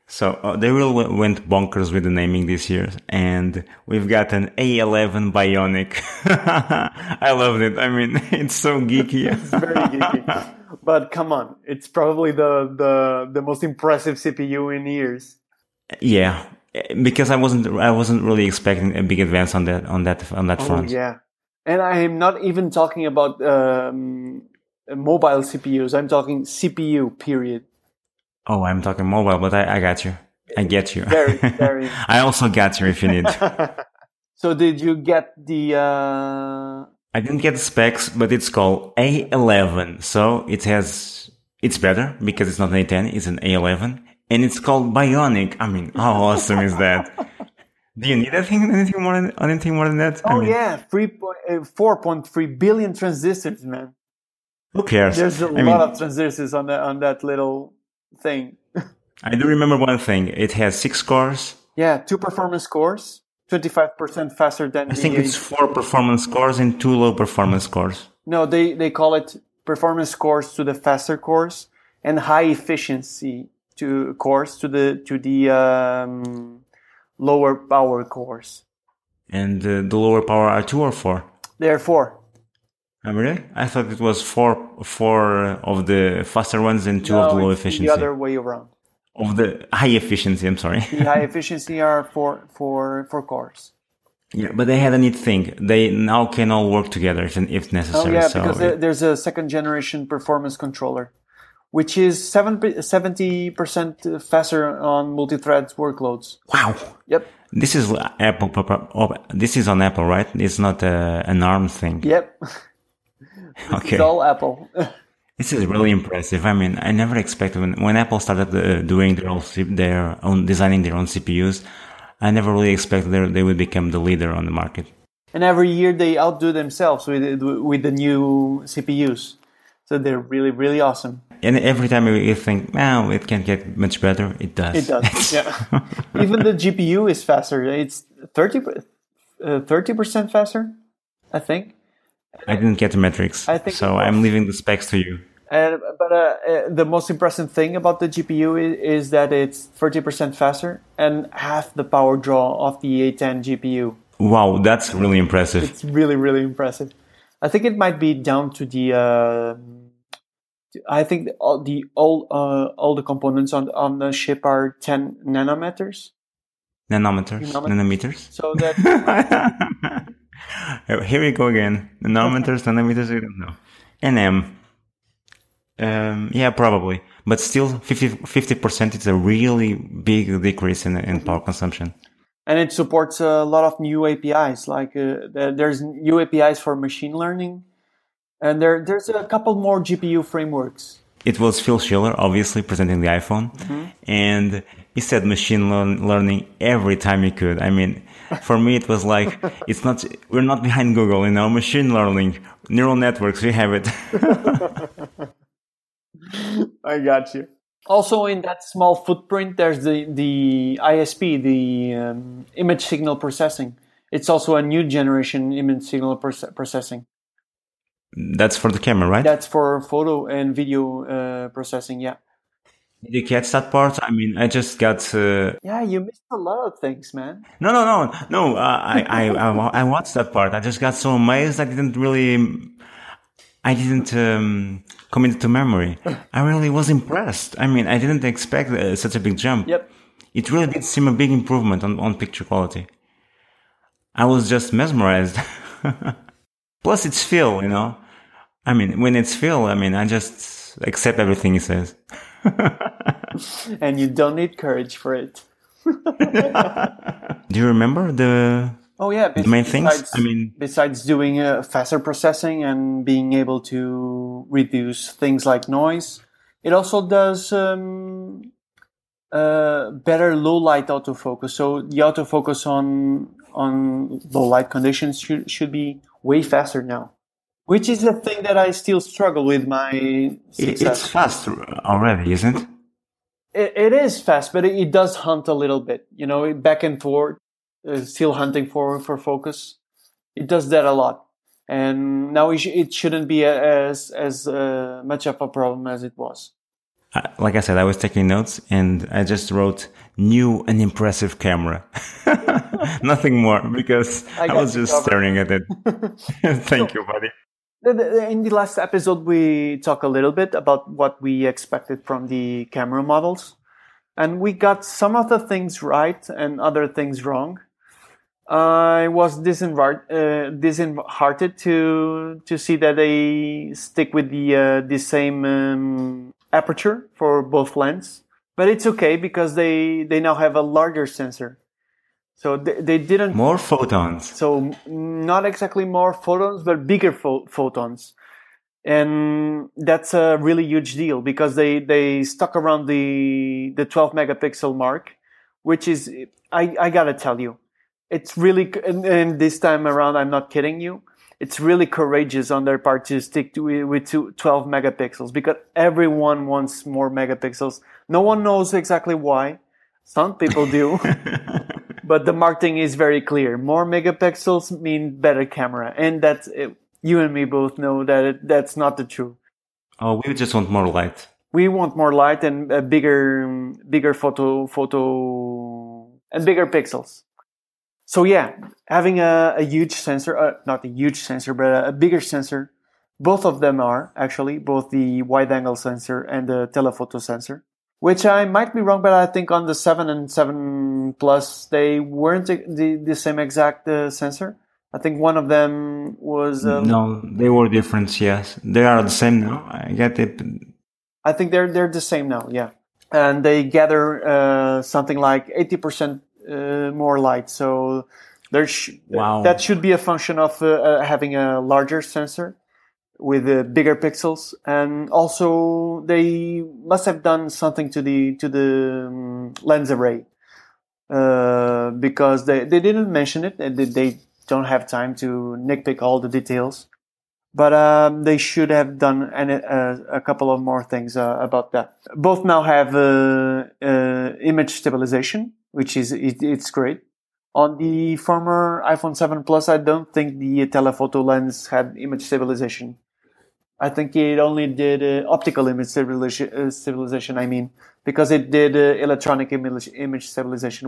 So uh, they really w- went bonkers with the naming this year, and we've got an A11 Bionic. I loved it. I mean, it's so geeky. It's very geeky. But come on, it's probably the, the the most impressive CPU in years. yeah, because I wasn't I wasn't really expecting a big advance on that on that on that Oh front. yeah, and I am not even talking about um, mobile CPUs. I'm talking CPU. Period. Oh, I'm talking mobile, but I, I got you. I get you. Very very. I also got you if you need. so did you get the? Uh... I didn't get the specs, but it's called A11. So it has, it's better because it's not an A10, it's an A11 and it's called Bionic. I mean, how awesome is that? Do you need anything, anything more than, anything more than that? I Oh mean, yeah, three point uh, four point three billion transistors, man. Who cares? There's a I lot mean, of transistors on that on that little thing. I do remember one thing. It has six cores. Yeah, two performance cores, twenty five percent faster than I think it's four performance cores and two low performance cores. No, they, they call it performance cores to the faster cores and high efficiency to cores to the to the um, lower power cores. And uh, the lower power are two or four. They are Oh, really? I thought it was four, four of the faster ones and two of the low efficiency. the other way around. Of the high efficiency, I'm sorry. The high efficiency are for for for cores. Yeah, but they had a neat thing. They now can all work together if, if Oh necessary. yeah, so because there- there's a second generation performance controller, which is seventy percent faster on multi-thread workloads. wow, Yep, this is Apple. oh, This is on Apple, right? It's not a, an ARM thing. yep. okay, It's all Apple. this is really impressive. I mean, I never expected when, when Apple started uh, doing their own, their own designing their own CPUs. I never really expected they, would become the leader on the market. and every year they outdo themselves with with the new CPUs. So they're really really awesome. And every time you think, "Wow, it can get much better," it does. It does. yeah. Even the GPU is faster. It's 30 uh, percent faster, I think. I didn't get the metrics, I think so. I'm leaving the specs to you. And but uh, uh, the most impressive thing about the GPU is, is that it's 30% faster and half the power draw of the A10 GPU. Wow, that's really impressive. It's really really impressive. I think it might be down to the. Uh, I think the- all the all uh, all the components on on the chip are 10 nanometers. Nanometers, Nanomet- nanometers. So that Here we go again. Nanometers, nanometers, I don't know. NM. Um, yeah, probably. But still, 50, percent is a really big decrease in, in power consumption. and it supports a lot of new APIs. Like uh, there's new APIs for machine learning, and there there's a couple more GPU frameworks. It was Phil Schiller, obviously, presenting the iPhone. And he said machine learn- learning every time he could. I mean, for me, it was like, it's not, we're not behind Google, you know, machine learning, neural networks, we have it. I got you. Also, in that small footprint, there's the the ISP, the um, image signal processing. It's also a new generation image signal proce- processing. That's for the camera, right? That's for photo and video uh, processing. Yeah. Did you catch that part? I mean, I just got. Uh... Yeah, you missed a lot of things, man. No, no, no, no. Uh, I, I, I, I watched that part. I just got so amazed. I didn't really. I didn't um, commit it to memory. I really was impressed. I mean, I didn't expect uh, such a big jump. Yep. It really did seem a big improvement on, on picture quality. I was just mesmerized. Plus, it's Phil, you know. I mean, when it's Phil, I mean, I just accept everything he says. And you don't need courage for it. Do you remember the Oh yeah, the main things. I mean, besides doing uh, faster processing and being able to reduce things like noise, it also does um, uh, better low light autofocus. So the autofocus on on low light conditions should should be way faster now, which is the thing that I still struggle with. My success. it's fast already, isn't it? It, is fast, but it, does hunt a little bit. You know, back and forth, uh, still hunting for for focus. It does that a lot, and now it, it shouldn't be as as uh, much of a problem as it was. like I said, I was taking notes and I just wrote new and impressive camera. Nothing more because I, I was just covered. staring at it. Thank so, you, buddy. In the last episode, we talked a little bit about what we expected from the camera models. And we got some of the things right and other things wrong. I was uh, disheartened to to see that they stick with the uh, the same um, aperture for both lens, but it's okay because they they now have a larger sensor. So they, they didn't more photons. So not exactly more photons, but bigger pho- photons, and that's a really huge deal because they they stuck around the the 12 megapixel mark, which is I I gotta tell you it's really, and, and, this time around, I'm not kidding you. It's really courageous on their part to stick to with 12 megapixels because everyone wants more megapixels. No one knows exactly why. Some people do, but the marketing is very clear. More megapixels mean better camera, and that's it. you and me both know that it, that's not the truth. Oh, we just want more light. We want more light and a bigger, bigger photo, photo, and bigger pixels. So yeah, having a, a huge sensor, uh, not a huge sensor, but a, a, bigger sensor. Both of them are actually both the wide angle sensor and the telephoto sensor, which I might be wrong, but I think on the seven and seven plus, they weren't the, the same exact uh, sensor. I think one of them was. Um, no, they were different. Yes, they are the same now. I get it. I think they're they're the same now. Yeah, and they gather uh, something like eighty percent uh, more light. So there sh- wow. that should be a function of uh, uh, having a larger sensor with the bigger pixels, and also they must have done something to the to the um, lens array uh, because they they didn't mention it and they don't have time to nitpick all the details. But um, they should have done an, uh, a couple of more things about that. Both now have image stabilization, which is it, it's great. On the former iPhone 7 Plus, I don't think the telephoto lens had image stabilization. I think it only did uh, optical image stabilization, uh, I mean, because it did uh, electronic image, image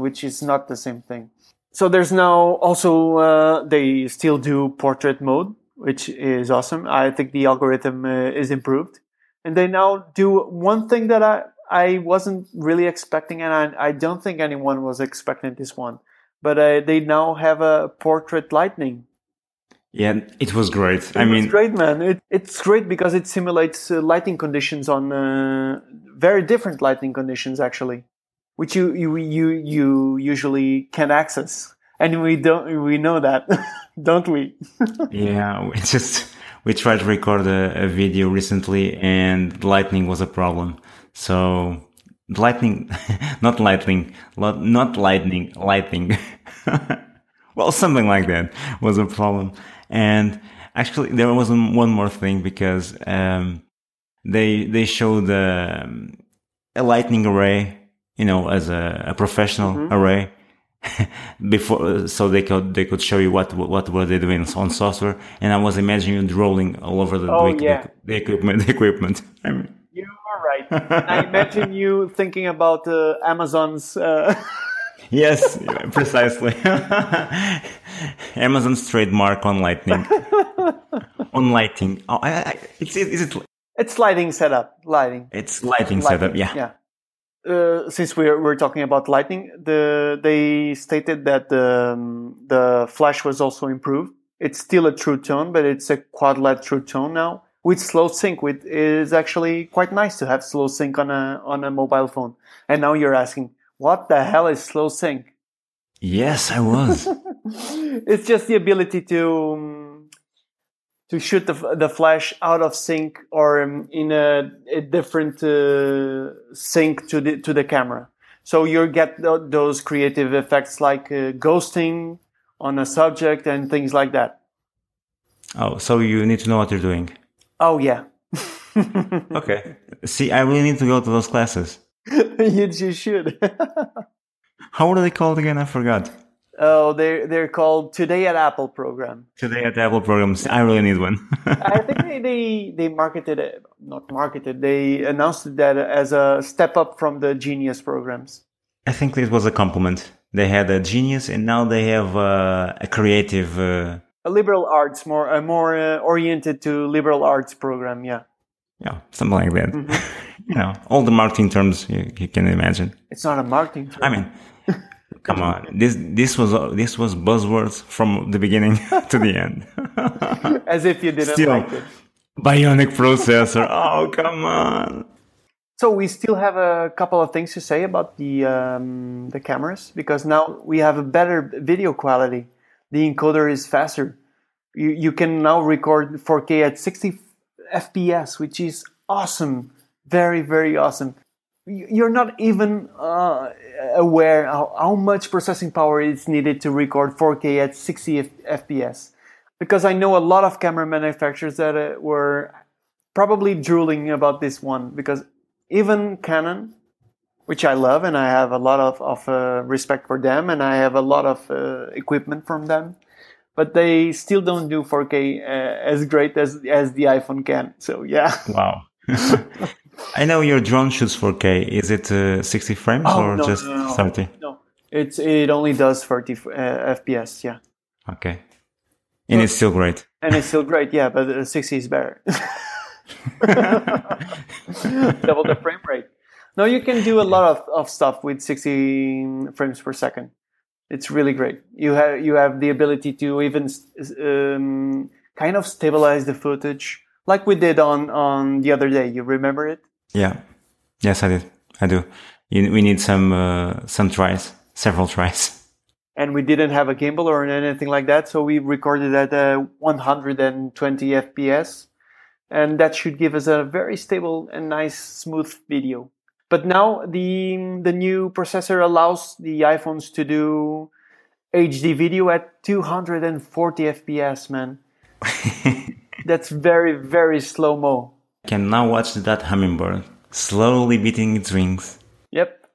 which is not the same thing. So there's now also, uh, they still do portrait mode, which is awesome. I think the algorithm uh, is improved. And they now do one thing that I, I wasn't really expecting, and I, I don't think anyone was expecting this one. But they now have a portrait lightning. Yeah, it was great. It I mean, great, man. It, it's great because it simulates uh, lighting conditions on uh, very different lighting conditions, actually, which you you you you usually can't access, and we don't. We know that, don't we? yeah, we just we tried to record a, a video recently, and lightning was a problem. So lightning, not lightning, not lightning, lightning. well, something like that was a problem. And actually, there was one more thing because um, they they showed um, a lightning array, you know, as a, a professional mm-hmm. array before, so they could they could show you what what were they doing on software. And I was imagining you rolling all over the, oh, the, yeah. the equipment. The equipment. I mean you are right. I imagine you thinking about uh, Amazon's. Uh... yes, precisely. Amazon's trademark on Lightning. on lighting. Oh, I, I, it's, is it? It's lighting setup. Lighting. It's lighting, lighting setup. Yeah. Yeah. Uh, since we're, we're talking about lightning, the they stated that the um, the flash was also improved. It's still a true tone, but it's a quad LED true tone now with slow sync with is actually quite nice to have slow sync on a on a mobile phone. And now you're asking, what the hell is slow sync? Yes, I was. it's just the ability to um, to shoot the the flash out of sync or um, in a, a different uh, sync to the to the camera. So you get th- those creative effects like uh, ghosting on a subject and things like that. Oh, so you need to know what you're doing. Oh yeah. okay. See, I really need to go to those classes. you, you should. How are they called again? I forgot. Oh, they're they're called Today at Apple program. Today at Apple programs. I really need one. I think they, they they marketed it, not marketed. They announced that as a step up from the Genius programs. I think this was a compliment. They had a Genius, and now they have uh, a creative. Uh, a liberal arts, more uh, more uh, oriented to liberal arts program. Yeah. Yeah, something like that. Mm-hmm. you know, all the marketing terms you, you, can imagine. It's not a marketing term. I mean, come on. This this was this was buzzwords from the beginning to the end. As if you didn't still, like it. Bionic processor. Oh, come on. So we still have a couple of things to say about the um, the cameras because now we have a better video quality. The encoder is faster. You you can now record 4K at 60 FPS, which is awesome, very very awesome. You're not even uh, aware how, how, much processing power is needed to record 4K at 60 F- FPS, because I know a lot of camera manufacturers that uh, were probably drooling about this one because even Canon, which I love and I have a lot of, of uh, respect for them and I have a lot of uh, equipment from them but they still don't do 4K uh, as great as as the iPhone can. So yeah. Wow. I know your drone shoots 4K. Is it uh, 60 frames oh, or no, just no, no, 30? No, it's it only does 30 uh, FPS. Yeah. Okay. And it's still great. And it's still great, yeah. But uh, 60 is better. Double the frame rate. No, you can do a lot of, of stuff with 60 frames per second. It's really great. You have you have the ability to even um, kind of stabilize the footage, like we did on on the other day. You remember it? Yeah. Yes, I did. I do. we need some uh, some tries, several tries. And we didn't have a gimbal or anything like that, so we recorded at uh, 120 FPS, and that should give us a very stable and nice, smooth video. But now the the new processor allows the iPhones to do HD video at 240 FPS, man. That's very very slow mo. Can now watch that hummingbird slowly beating its wings. Yep.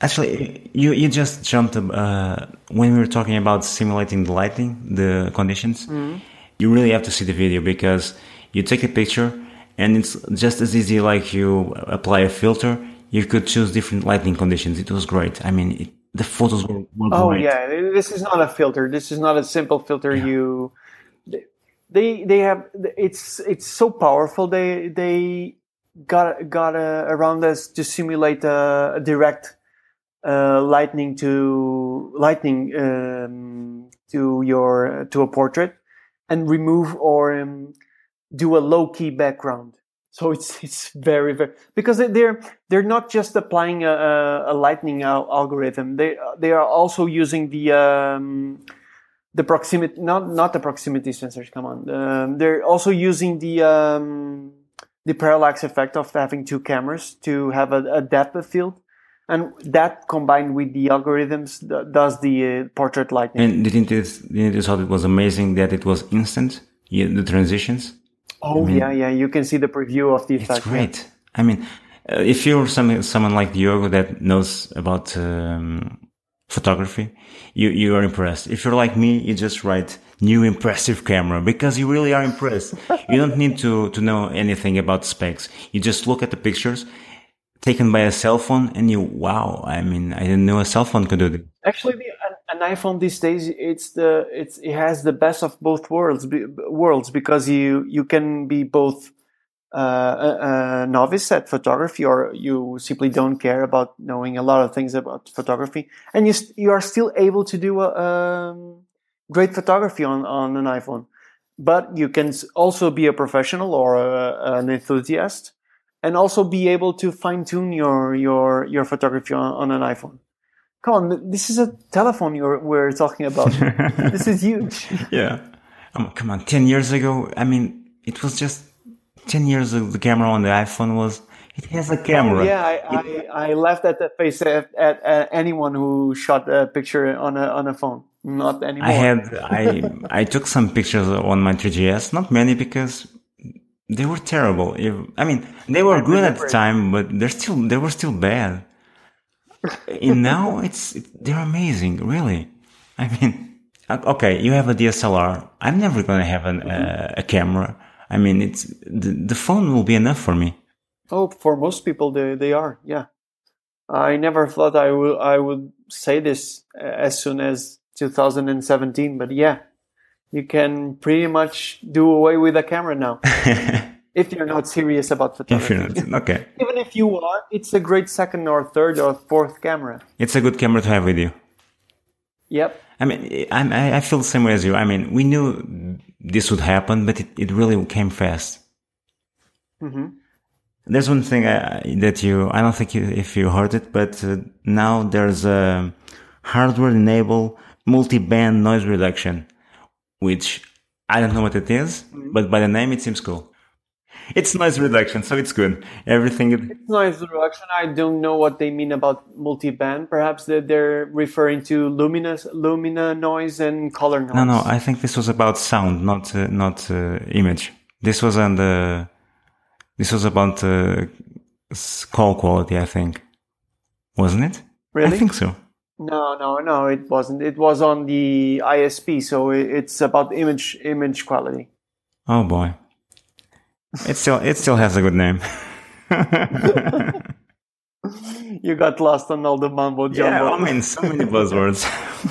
Actually, you you just jumped uh, when we were talking about simulating the lighting, the conditions. Mm-hmm. You really have to see the video because you take a picture and it's just as easy like you apply a filter you could choose different lighting conditions it was great i mean it, the photos were, were oh great. yeah this is not a filter this is not a simple filter yeah. you they they have it's it's so powerful they they got got uh, around us to simulate a, a direct uh, lightning to lightning um, to your to a portrait and remove or um, do a low key background. So it's it's very very because they're they're not just applying a, a lightning algorithm. They they are also using the um, the proximity not not the proximity sensors. Come on, um, they're also using the um, the parallax effect of having two cameras to have a, a depth of field, and that combined with the algorithms does the uh, portrait lighting. And didn't you, didn't you thought it was amazing that it was instant? Yeah, the transitions. Oh I mean, yeah, yeah. You can see the preview of the effect. It's great. Yeah. I mean, uh, if you're some, someone like Diogo that knows about um, photography, you you are impressed. If you're like me, you just write new impressive camera because you really are impressed. you don't need to to know anything about specs. You just look at the pictures taken by a cell phone and you wow. I mean, I didn't know a cell phone could do this. Actually, the an iPhone these days it's the it's it has the best of both worlds worlds because you you can be both a, a, novice at photography or you simply don't care about knowing a lot of things about photography and you you are still able to do a, um, great photography on on an iPhone but you can also be a professional or a, an enthusiast and also be able to fine tune your your your photography on, on an iPhone Come on, this is a telephone you're, we're talking about. this is huge. Yeah. Um, come on, 10 years ago, I mean, it was just 10 years ago, the camera on the iPhone was, it has a camera. Oh, yeah, I, I, I laughed at the face at, at, at anyone who shot a picture on a, on a phone. Not anymore. I had, I, I took some pictures on my 3GS, not many because they were terrible. If, I mean, they were good at the time, but they're still, they were still bad. and now it's, they're amazing, really. I mean, okay, you have a DSLR. I'm never going to have an, uh, a camera. I mean, it's, the, the phone will be enough for me. Oh, for most people, they, they are. Yeah. I never thought I would, I would say this as soon as 2017, but yeah, you can pretty much do away with a camera now. if you're not serious about photography. Not, okay. Even if you are, it's a great second or third or fourth camera. It's a good camera to have with you. Yep. I mean, I, I feel the same way as you. I mean, we knew this would happen, but it, it really came fast. Mm-hmm. There's one thing I, that you, I don't think you, if you heard it, but uh, now there's a hardware enable multi-band noise reduction, which I don't know what it is, mm-hmm. but by the name it seems cool. It's noise reduction, so it's good. Everything. It's noise reduction. I don't know what they mean about multi-band. Perhaps they're referring to luminous, lumina noise and color noise. No, no. I think this was about sound, not uh, not uh, image. This was on the. This was about uh, call quality. I think, wasn't it? Really? I think so. No, no, no. It wasn't. It was on the ISP, so it's about image image quality. Oh boy. It still it still has a good name. you got lost on all the mumbo jumbo. Yeah, I mean so many buzzwords.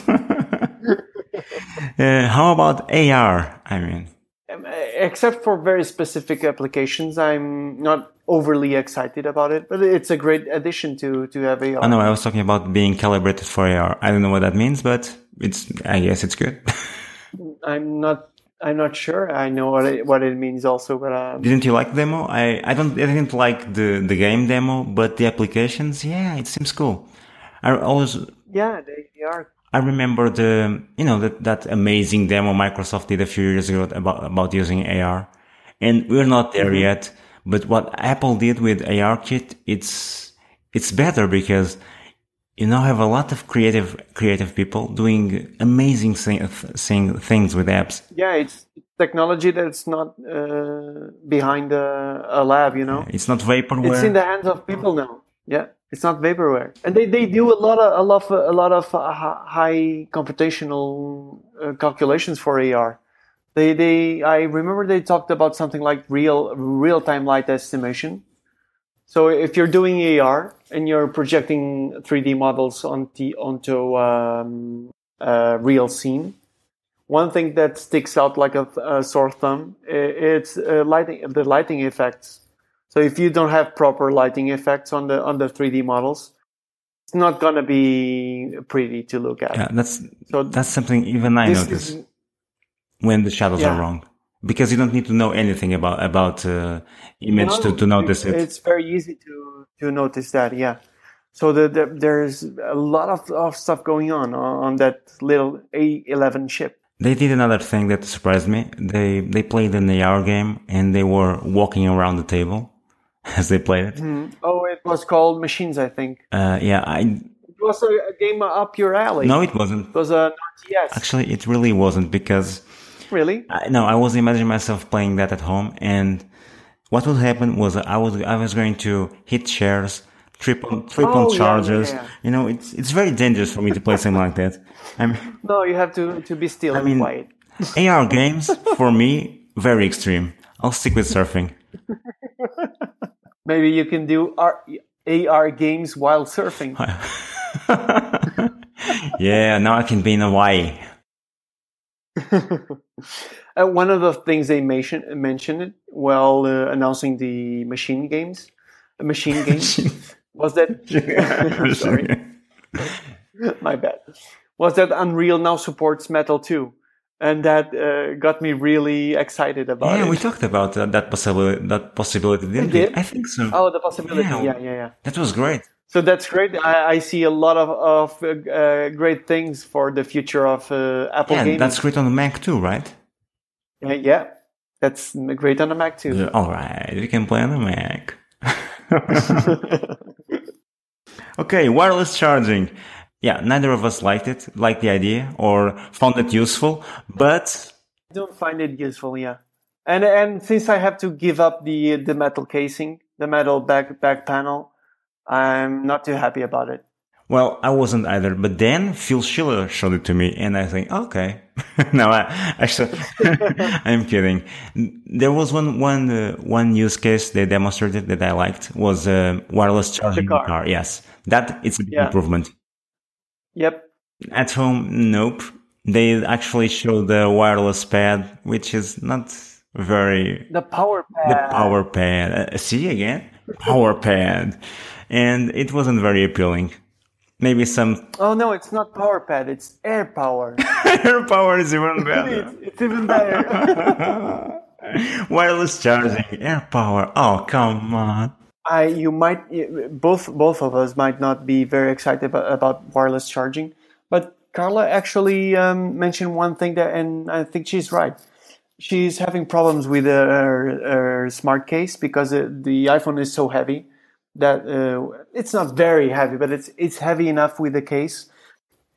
uh, how about AR? I mean, um, except for very specific applications, I'm not overly excited about it. But it's a great addition to to have AR. I know. I was talking about being calibrated for AR. I don't know what that means, but it's. I guess it's good. I'm not I'm not sure. I know what it, what it means also, but um, didn't you like demo? I I don't I didn't like the the game demo, but the applications, yeah, it seems cool. I always yeah, they, they are. I remember the you know that that amazing demo Microsoft did a few years ago about about using AR, and we're not there mm-hmm. yet. But what Apple did with ARKit, it's it's better because you now have a lot of creative creative people doing amazing thing, thing, things with apps. Yeah, it's technology that's not uh, behind a, a, lab. You know, it's not vaporware. It's in the hands of people now. Yeah, it's not vaporware, and they, they do a lot of a lot of, a lot of uh, high computational uh, calculations for AR. They they I remember they talked about something like real real time light estimation so if you're doing AR and you're projecting 3D models onto, onto um, a real scene, one thing that sticks out like a, a sore thumb it's uh, lighting the lighting effects. So if you don't have proper lighting effects on the on the 3D models, it's not gonna be pretty to look at. Yeah, that's so that's something even I notice is, when the shadows yeah. are wrong because you don't need to know anything about about uh, image no, to, to notice it. It's very easy to to notice that. Yeah. So the, the, there's a lot of, of stuff going on on that little A11 chip. They did another thing that surprised me. They they played an AR game and they were walking around the table as they played it. Mm-hmm. Oh, it was called Machines, I think. Uh, yeah, I. It was a, a, game up your alley. No, it wasn't. It was a RTS. Actually, it really wasn't because Really? I, no, I was imagining myself playing that at home, and what would happen was I was I was going to hit chairs, trip on trip oh, on chargers. Yeah, yeah. You know, it's it's very dangerous for me to play something like that. I mean, no, you have to to be still I mean, quiet. AR games for me very extreme. I'll stick with surfing. Maybe you can do R- AR games while surfing. yeah, now I can be in Hawaii. Uh, one of the things they mentioned mentioned while uh, announcing the machine games, uh, machine games, was that sorry, my bad, was that Unreal now supports Metal 2 and that uh, got me really excited about yeah, it. we talked about uh, that possibility. That possibility, didn't we? Did? I think so. Oh, the possibility. Yeah. yeah, yeah, yeah. That was great. So that's great. I, I see a lot of, of uh, great things for the future of uh, Apple Yeah, gaming. that's great on the Mac too, right? Uh, yeah, that's great on the Mac too. Uh, All right, we can play on the Mac. okay, wireless charging. Yeah, neither of us liked it, liked the idea, or found it useful, but I don't find it useful. Yeah, and and since I have to give up the the metal casing, the metal back back panel, I'm not too happy about it. Well, I wasn't either, but then Phil Schiller showed it to me, and I think, okay. no, I actually, I'm kidding. There was one one uh, one use case they demonstrated that I liked was uh, wireless charging car. car. Yes, that it's a big Yeah. improvement. Yep. At home, nope. They actually show the wireless pad, which is not very The power pad. the power pad. Uh, see again, power pad, and it wasn't very appealing. Maybe some Oh no, it's not power pad. It's AirPower. AirPower is even better. it's, it's even better. Wireless charging, AirPower. Oh, come on. I you might both both of us might not be very excited about, about wireless charging, but Carla actually um, mentioned one thing that, and I think she's right. She's having problems with her, her smart case because uh, the iPhone is so heavy that uh, it's not very heavy, but it's it's heavy enough with the case.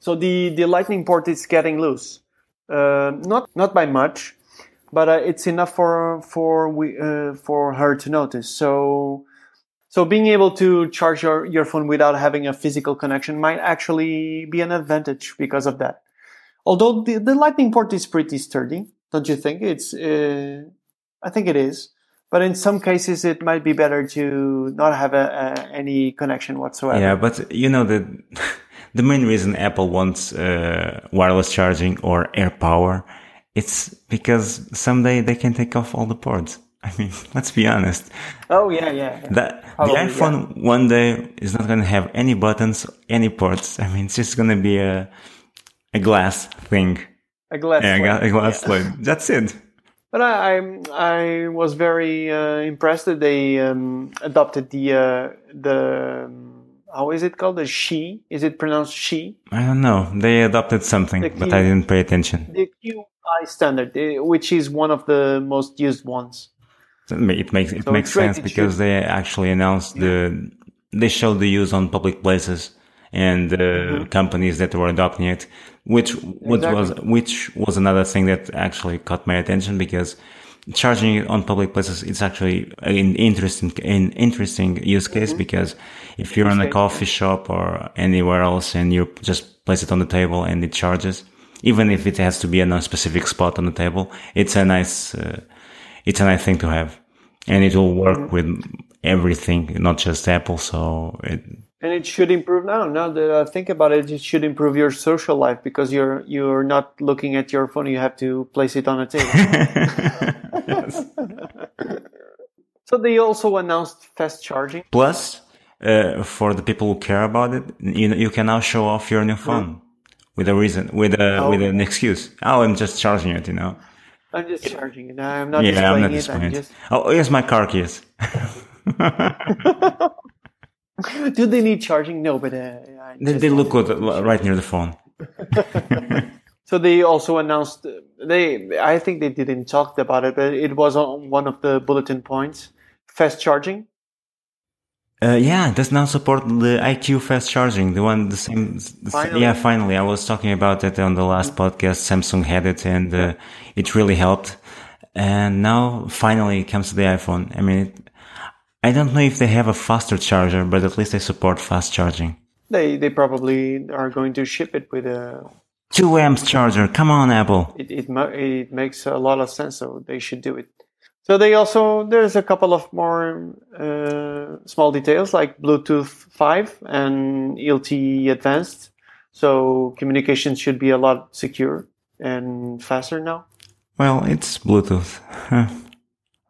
So the the Lightning port is getting loose, uh, not not by much, but uh, it's enough for for we uh, for her to notice. So so being able to charge your, your phone without having a physical connection might actually be an advantage because of that. Although the, the Lightning port is pretty sturdy, don't you think? It's uh, I think it is. But in some cases, it might be better to not have a, a, any connection whatsoever. Yeah, but you know the the main reason Apple wants uh, wireless charging or AirPower, it's because someday they can take off all the ports. I mean, let's be honest. Oh yeah, yeah. yeah. That Probably, the iPhone one day is not going to have any buttons, any ports. I mean, it's just going to be a a glass thing. A glass. Yeah, slide. a glass Yeah. slide. That's it. But I, I, I was very uh, impressed that they um, adopted the uh, the um, how is it called the she? Is it pronounced she? I don't know. They adopted something, The but I didn't pay attention. The QI standard, eh, which is one of the most used ones. It makes it So makes sense because they actually announced the they showed the use on public places and uh, companies that were adopting it, which which was which was another thing that actually caught my attention because charging it on public places it's actually an interesting an interesting use case because if you're in a coffee shop or anywhere else and you just place it on the table and it charges even if it has to be in a specific spot on the table it's a nice uh, it's a nice thing to have. And it will work with everything not just apple so it, And it should improve now. Now that I think about it, it should improve your social life because you're you're not looking at your phone. You have to place it on a table. so they also announced fast charging. plus uh, for the people who care about it you, you can now show off your new phone with a reason with a Oh. with an excuse oh i'm just charging it you know I'm just charging it. I'm not yeah i'm not it. displaying it just. oh here's my car keys Do they need charging? No, but uh, I they, they look good right near the phone So they also announced they. I think they didn't talk about it, but it was on one of the bulletin points. Fast charging. Uh, yeah, it does now support the IQ fast charging. The one, the same. Finally. Yeah, finally. I was talking about it on the last podcast. Samsung had it and uh, it really helped. And now finally it comes to the iPhone. I mean, it, I don't know if they have a faster charger, but at least they support fast charging. They they probably are going to ship it with a. Two amps charger. Come on, Apple. It it it makes a lot of sense, so they should do it. So they also there's a couple of more uh, small details like Bluetooth five and LTE advanced. So communication should be a lot secure and faster now. Well, it's Bluetooth.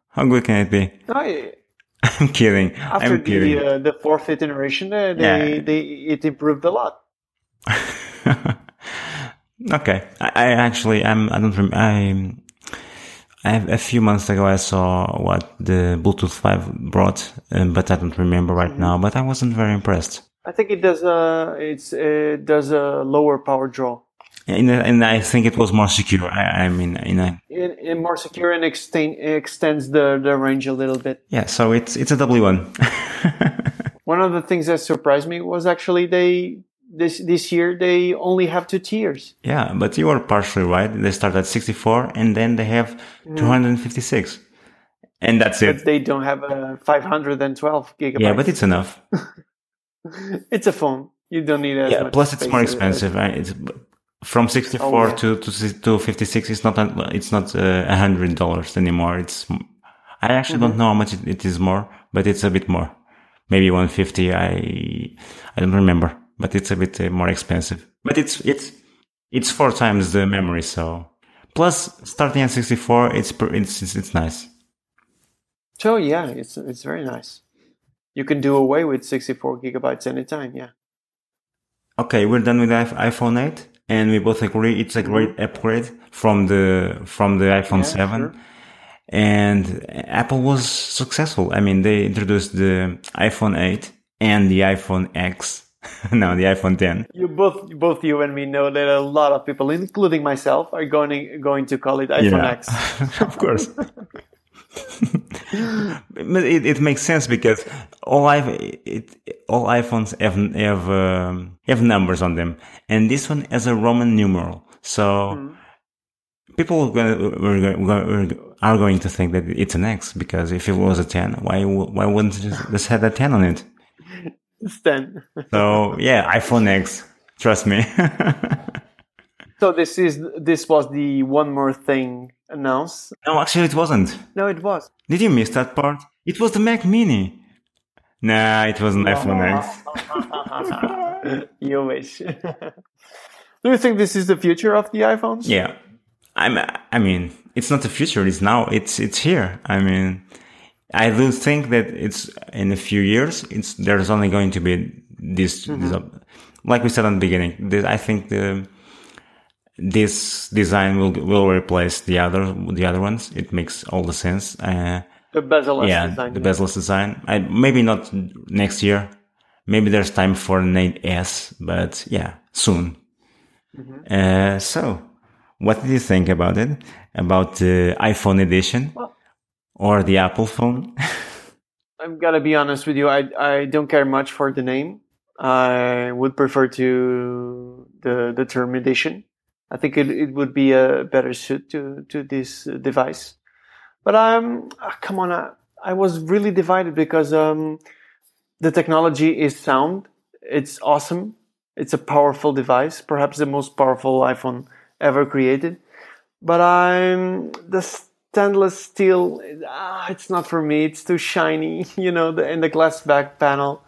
How good can it be? I, I'm kidding. after I'm kidding. the uh, the fourth iteration, uh, they, Yeah. they it improved a lot. okay, I, I actually I'm I don't rem- a few months ago I saw what the Bluetooth 5 brought, um, but I don't remember right now. But I wasn't very impressed. I think it does a it's it does a lower power draw. And, and I think it was more secure. I, I mean, in a, It, it more secure and extend, extends the, the range a little bit. yeah. So it's it's a W1. One of the things that surprised me was actually they this this year they only have two tiers. yeah, but you are partially right. They start at 64, and then they have mm. 256, and that's it. But it. they don't have a 512 gigabytes. Yeah, but it's enough. it's a phone. You don't need as Yeah. Plus, it's more expensive. Right? It's from 64 Oh, yeah. to to to 56. It's not a- it's not uh, a hundred dollars anymore. It's I actually Mm-hmm. don't know how much it, it is more, but it's a bit more. Maybe 150. I I don't remember, but it's a bit uh, more expensive. But it's it's it's four times the memory. So plus starting at 64, it's it's it's, it's nice. So yeah, it's it's very nice. You can do away with 64 gigabytes anytime. Yeah. Okay, we're done with the iPhone 8, and we both agree it's a great upgrade from the from the iPhone Mm-hmm. Yeah, 7. sure. And Apple was successful. I mean, they introduced the iPhone 8 and the iPhone X. no, the iPhone 10. You both both you and me know that a lot of people, including myself, are going going to call it iPhone X. of course. but it, it makes sense because all i it, all iPhones have have um, have numbers on them, and this one has a Roman numeral. So people are gonna, we're, go- we're, going to think that it's an X because if it was a ten, why why wouldn't it just, just have a ten on it? It's 10. So yeah, iPhone X. Trust me. So this is this was the one more thing announced. no, actually, it wasn't. No, it was. Did you miss that part? It was the Mac Mini. Nah, it was an iPhone X. you wish. Do you think this is the future of the iPhones? Yeah, I'm. I mean, it's not the future. It's now. It's it's here. I mean, I do think that it's in a few years. It's there's only going to be this. this mm-hmm. like we said at the beginning, this, I think the this design will will replace the other the other ones. It makes all the sense. Uh, The bezel yeah, design. the bezel-less design. I, maybe not next year. Maybe there's time for an 8S, but yeah, soon. Uh, so, what did you think about it? About the iPhone edition Well- or the Apple phone? I'm gonna be honest with you. I I don't care much for the name. I would prefer to the the term edition. I think it, it would be a better suit to to this uh, device. But um, ah, come on, I, I was really divided because um, the technology is sound. It's awesome. It's a powerful device, perhaps the most powerful iPhone ever created. But I'm the stainless steel. Ah, it's not for me. It's too shiny, you know. The, and the glass back panel,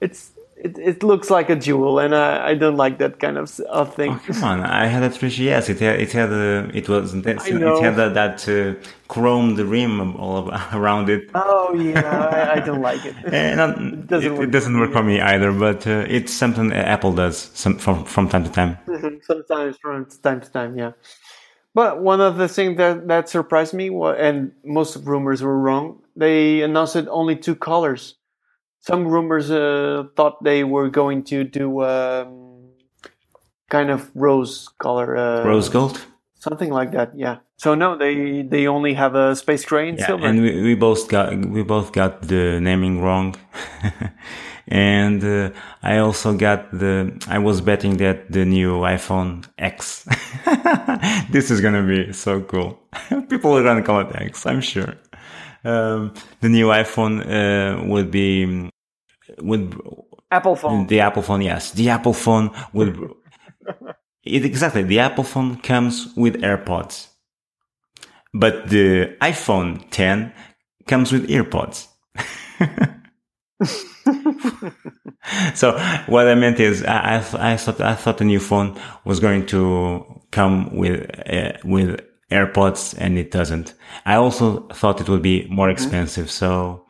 it's it, it looks like a jewel, and I, I don't like that kind of, of thing. Oh, come on, I had a 3GS. It had, it had a, it was, it know. had a, that uh, chromed rim all around it. Oh yeah, I, I don't like it. Eh, not- it, doesn't it work doesn't for work for me either, but uh, it's something Apple does some, from, from time to time. Sometimes from time to time, yeah. But one of the things that, that surprised me, and most rumors were wrong, they announced it only two colors. Some rumors uh, thought they were going to do um, kind of rose color, uh, Rose gold. something like that. Yeah. So no, they they only have a space gray and Yeah, silver. and we, we both got we both got the naming wrong, and uh, I also got the. I was betting that the new iPhone X. this is gonna be so cool. People are gonna call it X. I'm sure. Um, the new iPhone uh, would be would Apple phone. the Apple phone. Yes, the Apple phone with it, exactly, the Apple phone comes with AirPods. But the iPhone 10 comes with earpods. so what I meant is, I, I, I thought I thought the new phone was going to come with uh, with AirPods, and it doesn't. I also thought it would be more expensive, so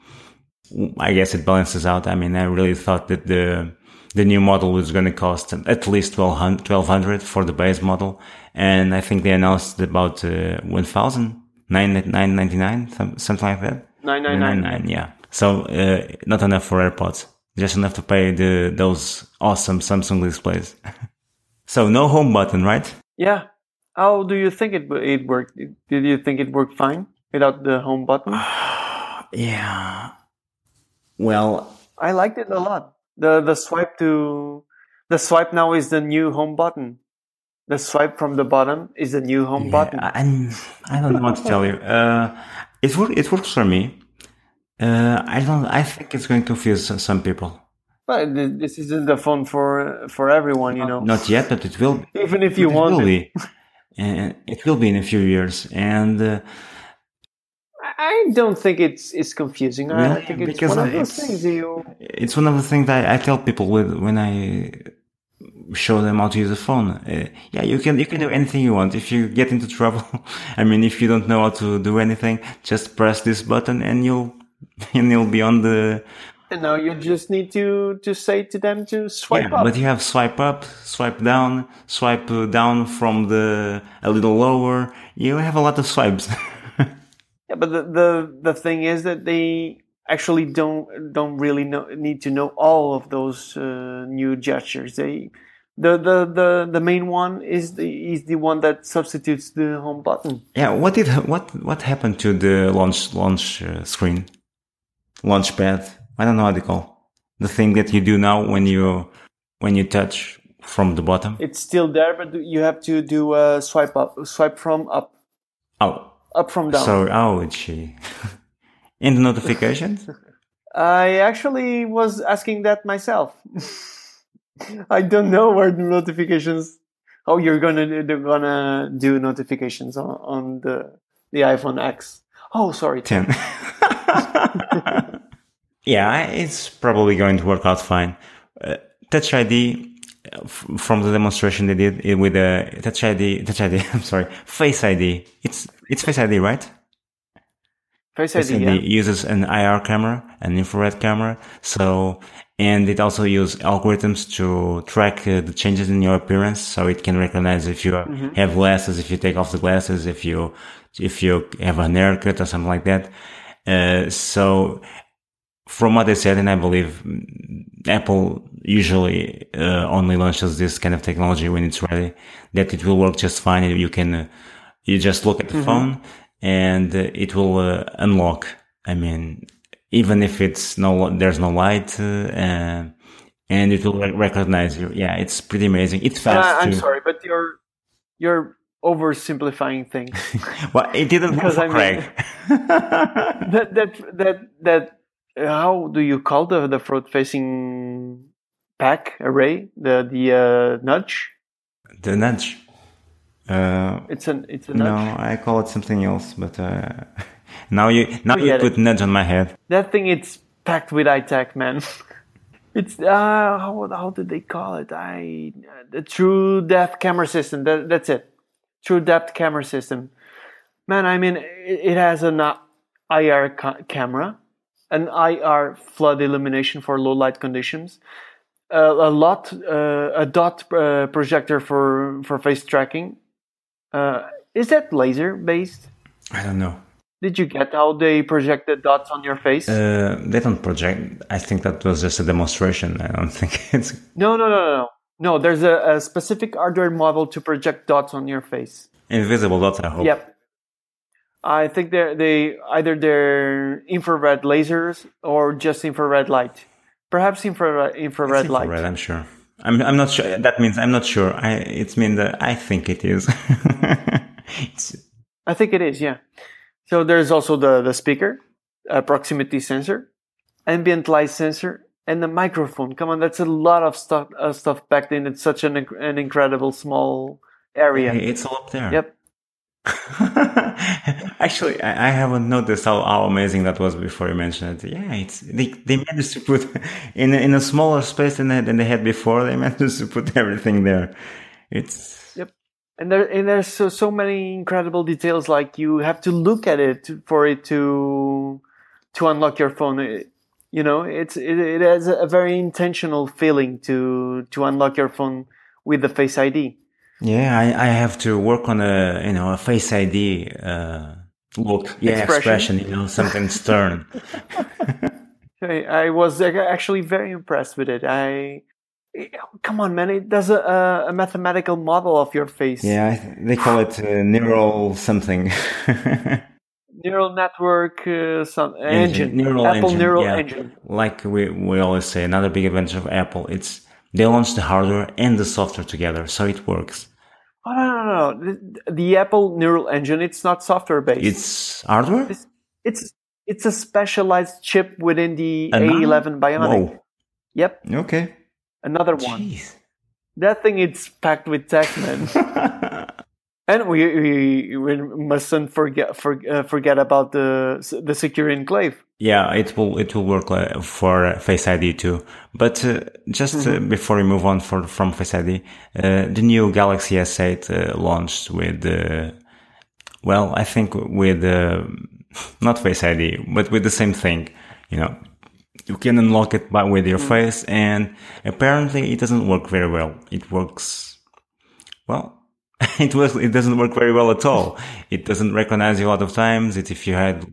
I guess it balances out. I mean, I really thought that the the new model was going to cost at least 1200, 1200 for the base model, and I think they announced about uh, 1000, 999, something like that. Nine nine nine. 999, yeah. So uh, not enough for AirPods. just enough to pay the those awesome Samsung displays. so no home button, right? Yeah. How do you think it it worked? Did you think it worked fine without the home button? yeah. Well, I liked it a lot. The the swipe to the swipe now is the new home button. The swipe from the bottom is the new home yeah, button. I, I don't know what to tell you. Uh, it work, it works for me. Uh, I don't. I think it's going to confuse some people. But this isn't the phone for for everyone, you know. Not yet, but it will. Even if you it want will it. be. and it will be in a few years. And uh, I don't think it's it's confusing. I think it's Because one of those things you. it's one of the things that I tell people with when I show them how to use a phone. Uh, yeah, you can you can do anything you want. If you get into trouble, I mean, if you don't know how to do anything, just press this button and you'll and you'll be on the And now you just need to to say to them to swipe yeah. up. But you have swipe up, swipe down, swipe uh, down from the a little lower. You have a lot of swipes. Yeah, but the, the the thing is that they actually don't don't really know, need to know all of those uh, new gestures. They the, the the the main one is the is the one that substitutes the home button. yeah. What did what what happened to the launch launch uh, screen, launch pad? I don't know how they call the thing that you do now when you when you touch from the bottom. It's still there, but you have to do a swipe up, swipe from up, Oh, up from down. so oh, it's she in the notifications. I actually was asking that myself. I don't know where the notifications. Oh, you're gonna they're gonna do notifications on, on the the iPhone X. Oh, sorry. 10. yeah, it's probably going to work out fine. Uh, Touch ID, from the demonstration they did it with a Touch ID, Touch ID, I'm sorry, Face ID. It's, it's Face ID, right? Face Face ID. ID Yeah. uses an IR camera, an infrared camera. So, and it also uses algorithms to track uh, the changes in your appearance. So it can recognize if you have glasses, if you take off the glasses, if you, if you have an haircut or something like that. Uh, so from what they said, and I believe mm, Apple usually uh, only launches this kind of technology when it's ready, that it will work just fine. You can, uh, you just look at the phone and uh, it will uh, unlock. I mean, even if it's no, there's no light, uh, uh, and it will re- recognize you. Yeah, it's pretty amazing. It's fast I'm too. sorry, but you're you're oversimplifying things. Well, it didn't work Because I mean- Craig. that that that that. How do you call the the front facing pack array? The the uh, nudge. the nudge. Uh, It's an it's a No. I call it something else, but uh, now you now you put nudge on my head. That thing it's packed with iTech, man. It's uh how how did they call it? I the True Depth camera system. That, that's it. True Depth camera system. Man, I mean, it, it has an uh, IR ca- camera, an IR flood illumination for low light conditions, uh, a lot, uh, a dot uh, projector for for face tracking. Uh, is that laser based? I don't know. Did you get how they projected dots on your face? Uh, they don't project. I think that was just a demonstration. I don't think it's. No, no, no, no, no. No, there's a, a specific hardware model to project dots on your face. Invisible dots, I hope. Yep. I think they're they either they're infrared lasers or just infrared light. Perhaps infrared infrared It's light. infrared, I'm sure. I'm, I'm not sure. That means I'm not sure. I, it's mean that I think it is. I think it is. Yeah. So there's also the the speaker, a proximity sensor, ambient light sensor, and the microphone. Come on, that's a lot of stuff uh, stuff packed in. It's such an an incredible small area. it's all up there. Yep. Actually, I, I haven't noticed how, how amazing that was before you mentioned it. Yeah, it's they, they managed to put in in a smaller space than they, than they had before. They managed to put everything there. It's and there and there's so, so many incredible details like you have to look at it for it to to unlock your phone It- you know it's it, it has a very intentional feeling to to unlock your phone with the face id yeah. I, I have to work on a you know a face ID uh, look. Yeah, Expression. expression. You know, something stern. I, I was actually very impressed with it. I come on, man! It does a, a mathematical model of your face. Yeah, they call it uh, neural something. neural network uh, some engine, engine. neural Apple engine, neural yeah. engine. Like we we always say, another big advantage of Apple it's they launch the hardware and the software together, so it works. Oh, no, no, no! The, the Apple neural engine it's not software based. It's hardware. It's, it's it's a specialized chip within the A11 Bionic. Whoa. Yep. Okay. Another one. Jeez. That thing it's packed with tech, man. and we, we, we mustn't forget for, uh, forget about the the secure enclave. Yeah, it will it will work uh, for Face ID too. But uh, just mm-hmm. uh, before we move on for, from Face ID, uh, the new Galaxy S8 uh, launched with, well, I think with not Face ID, but with the same thing. You know, you can unlock it by with your mm. face, and apparently it doesn't work very well. It works well. it was. It doesn't work very well at all. It doesn't recognize you a lot of times. It if you had.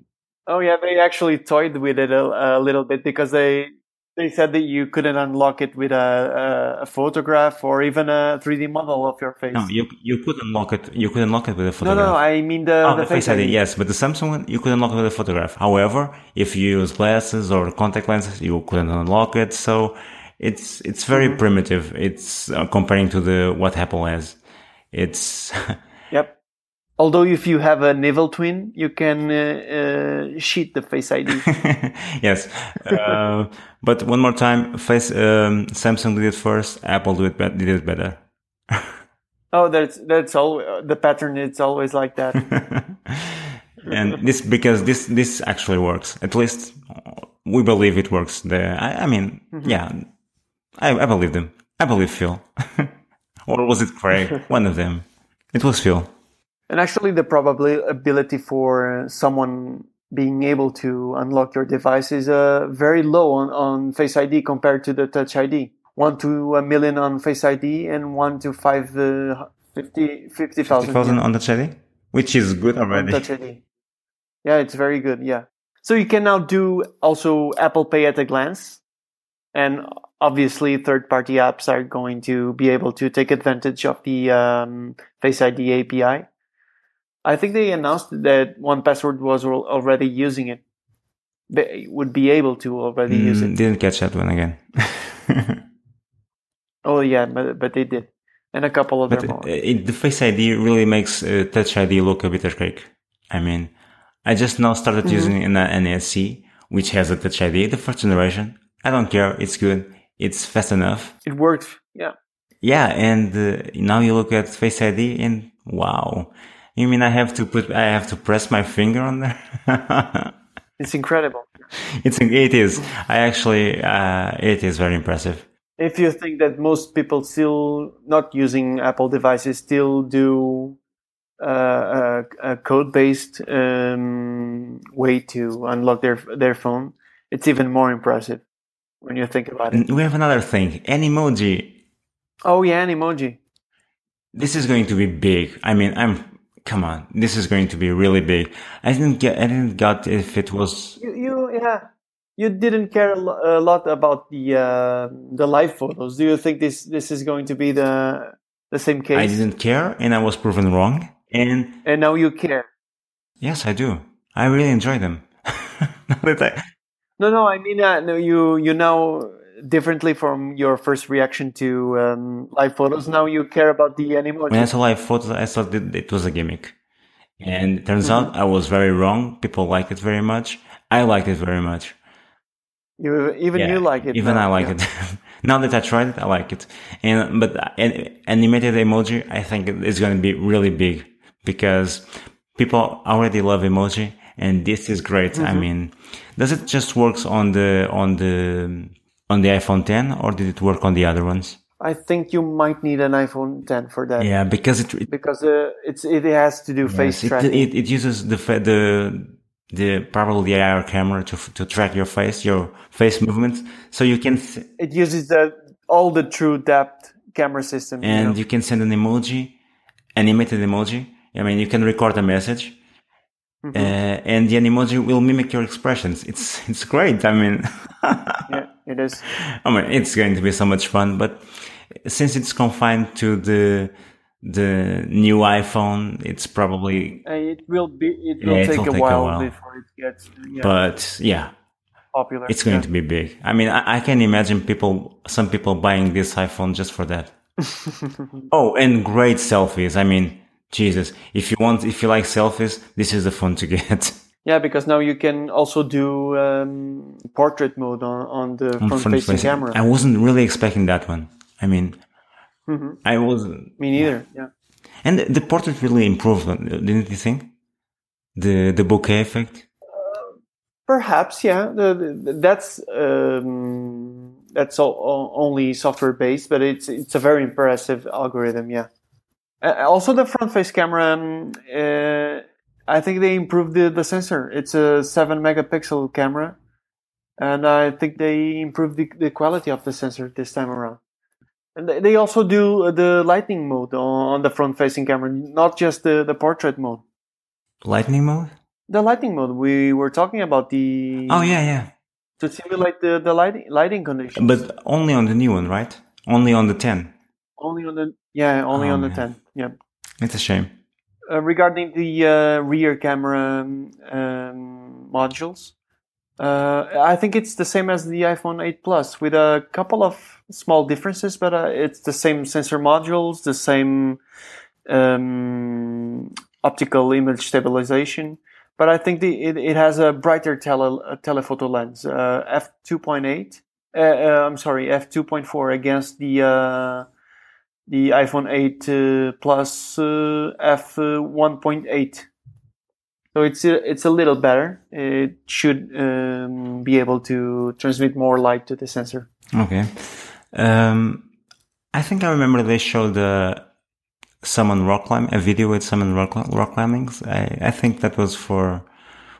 Oh yeah, they actually toyed with it a, a little bit because they they said that you couldn't unlock it with a, a, photograph or even a 3D model of your face. No, you you could unlock it. You could unlock it with a photograph. No, no, I mean the, oh, the, the face ID. ID. Yes, but the Samsung one you could unlock it with a photograph. However, if you use glasses or contact lenses, you couldn't unlock it. So it's it's very mm-hmm. primitive. It's uh, comparing to the what Apple has. It's yep. Although if you have a Nivel twin, you can uh, uh, cheat the Face ID. yes, uh, but one more time, Face um, Samsung did it first. Apple did it, did it better. oh, that's that's all. The pattern it's always like that. and this because this this actually works. At least we believe it works. The I, I mean, mm-hmm. yeah, I, I believe them. I believe Phil, or was it Craig? one of them. It was Phil. And actually, the probability for someone being able to unlock your device is uh, very low on, on Face ID compared to the Touch ID. One to a million on Face ID and one to five, uh, 50, 50,000 50, on Touch ID? Which is good already. On Touch ID. Yeah, it's very good. Yeah. So you can now do also Apple Pay at a glance. And obviously, third party apps are going to be able to take advantage of the um, Face ID API. I think they announced that 1Password was already using it. They would be able to already mm, use it. Didn't catch that one again. oh yeah, but but they did, and a couple of more. Uh, the Face ID really makes uh, Touch ID look a bit archaic. I mean, I just now started mm-hmm. using an NSC, which has a Touch ID, the first generation. I don't care. It's good. It's fast enough. It works. Yeah. Yeah, and uh, now you look at Face ID, and wow, you mean I have to put, I have to press my finger on there? it's incredible. It's, it is. I actually, uh, it is very impressive. If you think that most people still not using Apple devices still do uh, a, a code-based um, way to unlock their their phone, it's even more impressive when you think about it. We have another thing, Animoji. Oh yeah, Animoji. This is going to be big. I mean, I'm come on, this is going to be really big. I didn't get, I didn't got if it was. You, you yeah, you didn't care a lot about the uh, the live photos. Do you think this this is going to be the the same case? I didn't care, and I was proven wrong. And and now you care. Yes, I do. I really enjoy them. no, no, I mean, uh, no, you you now differently from your first reaction to um, live photos. Now you care about the animal. When I saw live photos, I thought it was a gimmick. And it turns mm-hmm. out I was very wrong. People like it very much. I like it very much. You even yeah, you like it. Even now. I like yeah. it. now that I tried it, I like it. And but animated emoji, I think it's going to be really big because people already love emoji, and this is great. Mm-hmm. I mean, does it just works on the on the on the iPhone 10 or did it work on the other ones? I think you might need an iPhone 10 for that. Yeah, because it, it because uh, it's it has to do yes, face it, tracking. It, it uses the the the probably the IR camera to to track your face, your face movements, so you can. It uses the all the true depth camera system, and you, know? you can send an emoji, animated emoji. I mean, you can record a message, uh, and the emoji will mimic your expressions. It's it's great. I mean, yeah, it is. I mean, it's going to be so much fun. But since it's confined to the the new iPhone, it's probably Uh, it will be. It will Yeah, take, a, take a while while. before it gets yeah, but yeah, popular. it's going yeah. to be big. I mean, I, I can imagine people, some people buying this iPhone just for that. oh, and great selfies. I mean, Jesus, if you want, if you like selfies, this is the phone to get. Yeah, because now you can also do um, portrait mode on, on the front-facing camera. I wasn't really expecting that one. I mean, Mhm. I wasn't. Me neither. Yeah. and the, the portrait really improved, didn't you think? The the bokeh effect. Perhaps, yeah. The, the, that's um, that's all, all- only software based, but it's it's a very impressive algorithm. Yeah. Uh, also, the front face camera. Um, uh, I think they improved the, the sensor. It's a seven megapixel camera, and I think they improved the, the quality of the sensor this time around. And they, also do the lighting mode on, the front facing camera, not just the, the portrait mode. Lightning mode? The lighting mode we were talking about the Oh yeah, yeah. to simulate the, the lighting lighting conditions. But only on the new one, right? Only on the 10. Only on the yeah, only Oh, on the man. ten. Yeah. It's a shame. Uh, regarding the uh, rear camera um, modules, uh, I think it's the same as the iPhone 8 Plus with a couple of small differences, but uh, it's the same sensor modules, the same um, optical image stabilization. But I think the, it, it has a brighter tele, uh, telephoto lens, uh, f 2.8. Uh, uh, I'm sorry, f 2.4 against the uh, the iPhone 8 uh, Plus uh, f uh, 1.8. So it's a, it's a little better. It should um, be able to transmit more light to the sensor. Okay. Um, I think I remember they showed uh, someone rock climb a video with someone rock, rock climbing. I, I think that was for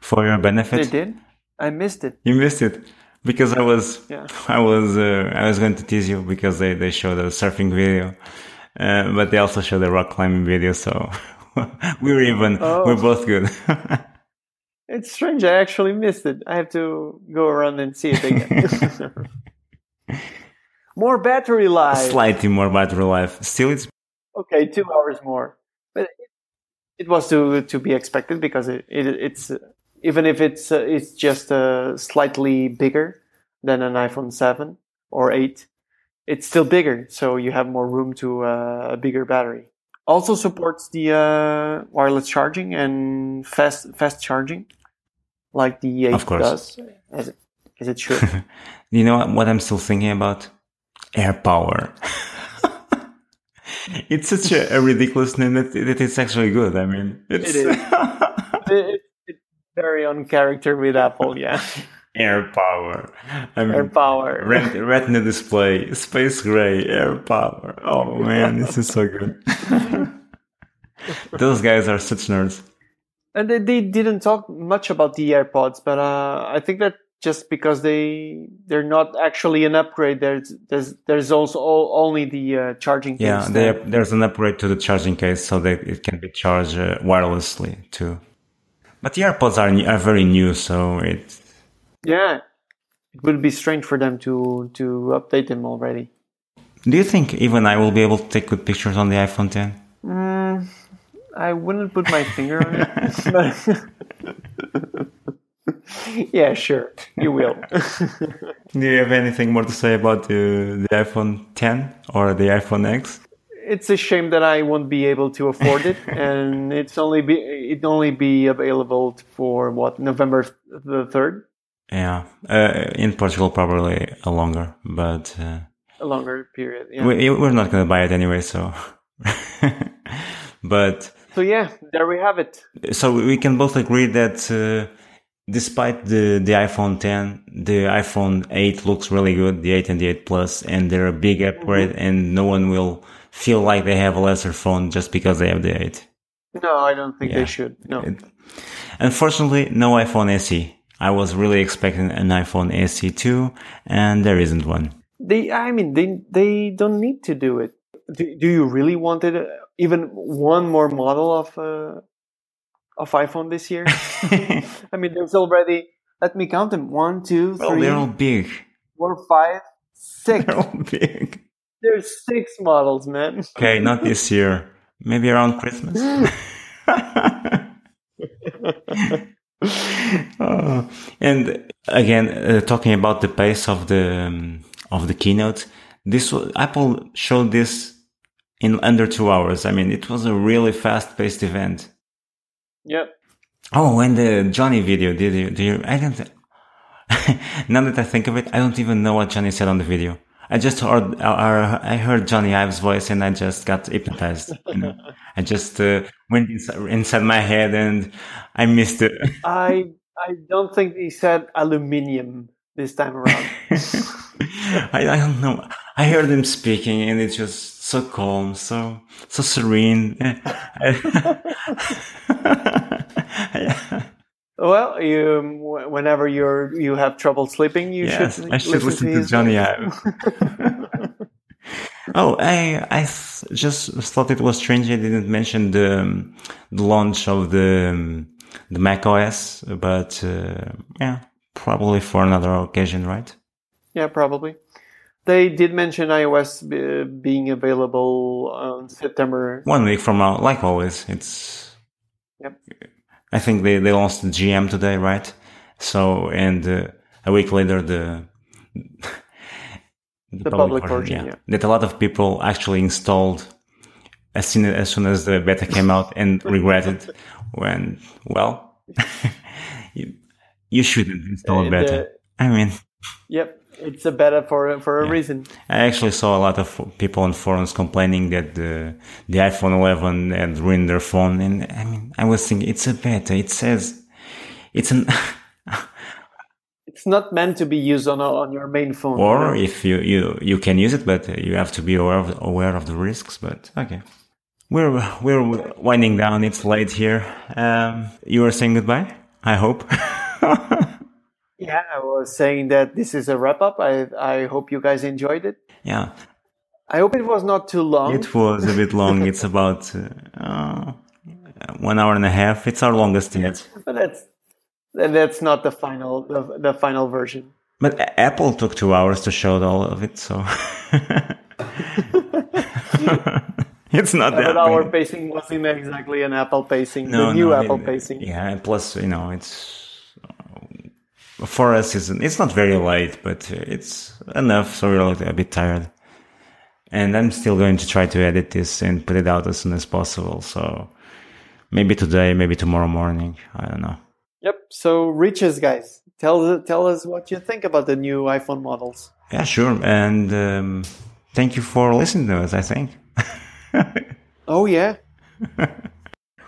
for your benefit. They did. I missed it. You missed it because I was Yeah. I was uh, I was going to tease you because they they showed a surfing video, uh, but they also showed a rock climbing video. So we were even. Oh. We're both good. It's strange. I actually missed it. I have to go around and see if it again. more battery life. Slightly more battery life. Still, it's okay, two hours more. But it, it was to to be expected because it, it it's uh, even if it's uh, it's just uh, slightly bigger than an iPhone seven or eight, it's still bigger. So you have more room to uh, a bigger battery. Also supports the uh, wireless charging and fast fast charging, like the eight Of course. does, as it, as it should. You know what- what I'm still thinking about? AirPower. it's such a, a ridiculous name that, that it's actually good. I mean, it's It is. it, very on character with Apple. Yeah, AirPower. I mean, AirPower. ret- retina display, space gray, AirPower. Oh man, this is so good. Those guys are such nerds. And they, they didn't talk much about the AirPods, but uh, I think that just because they they're not actually an upgrade, there's there's there's also only the uh, charging case. Yeah, there. there's an upgrade to the charging case so that it can be charged uh, wirelessly too. But the AirPods are are very new, so it yeah. It would be strange for them to to update them already. Do you think even I will be able to take good pictures on the iPhone 10? Mm, I wouldn't put my finger on it. yeah, sure, you will. Do you have anything more to say about the, the iPhone 10 or the iPhone X? It's a shame that I won't be able to afford it, and it's only be it only be available for what November the third, Yeah, uh, in Portugal probably a longer, but uh, a longer period. Yeah. we, we're not going to buy it anyway. So, but So yeah, there we have it. so we can both agree that uh, despite the the iPhone 10, the iPhone 8 looks really good, the 8 and the 8 Plus, and they're a big upgrade, and no one will feel like they have a lesser phone just because they have the 8. No, I don't think Yeah. they should. No. It- unfortunately, no iPhone SE. I was really expecting an iPhone SE 2 and there isn't one. They, I mean, they they don't need to do it. Do, do you really want it? uh, Even one more model of uh, of iPhone this year. I mean, there's already. Let me count them: one, two, Well, three, they're all big. four, five, six. They're all big. There's six models, man. Okay, not this year. Maybe around Christmas. Oh, and again, uh, talking about the pace of the um, of the keynote, this was, Apple showed this in under two hours. I mean, it was a really fast-paced event. Yep. Oh, and the Jony video, did you? Do you? I don't. now that I think of it, I don't even know what Jony said on the video. I just heard, uh, I heard Jony Ive's voice and I just got hypnotized. You know? I just uh, went inside, inside my head and I missed it. I I don't think he said aluminium this time around. I, I don't know. I heard him speaking and it's just so calm, so so serene. well, you whenever you're you have trouble sleeping, you yes, should I should listen, to, his Jony. Ive. oh, I I just thought it was strange I didn't mention the um, the launch of the um, the Mac OS, but uh, yeah, probably for another occasion, right? Yeah, probably. They did mention iOS be, being available on September. One week from now, like always. It's. Yep. I think they they launched the GM today, right? So and uh, a week later the. The public version, yeah. That a lot of people actually installed as soon as, soon as the beta came out and regretted when well you, you shouldn't install Uh, beta. the- I mean, Yep, it's a better for for a reason. I actually saw a lot of people on forums complaining that the the iPhone 11 had ruined their phone, and I mean, I was thinking it's a beta. It says it's an It's not meant to be used on a, on your main phone. or if you you you can use it, but you have to be aware of aware of the risks. But okay, we're we're winding down. It's late here. Um, you were saying goodbye. I hope. Yeah, I was saying that this is a wrap up. I I hope you guys enjoyed it. yeah, I hope it was not too long. it was a bit long. It's about uh, uh, one hour and a half. It's our longest yet. but that's that's not the final the, the final version. But Apple took two hours to show all of it, so it's not that. But our pacing wasn't exactly an Apple pacing. No, the new no, Apple it- pacing. Yeah, plus, you know, it's for us. It's it's not very late, but it's enough, so we're a a bit tired. And I'm still going to try to edit this and put it out as soon as possible. So maybe today, maybe tomorrow morning. I don't know. Yep. So reach us, guys. Tell tell us what you think about the new iPhone models. Yeah, sure. And um, thank you for listening to us. I think. Oh yeah.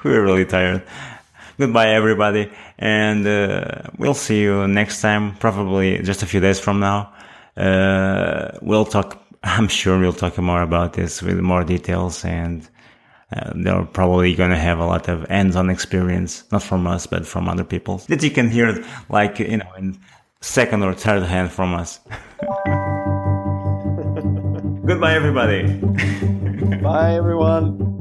We're really tired. Goodbye, everybody, and uh, we'll see you next time. Probably just a few days from now. Uh, we'll talk. I'm sure we'll talk more about this with more details, and uh, they're probably going to have a lot of hands-on experience, not from us, but from other people that you can hear, like you know, in second or third hand from us. Goodbye, everybody. Bye everyone.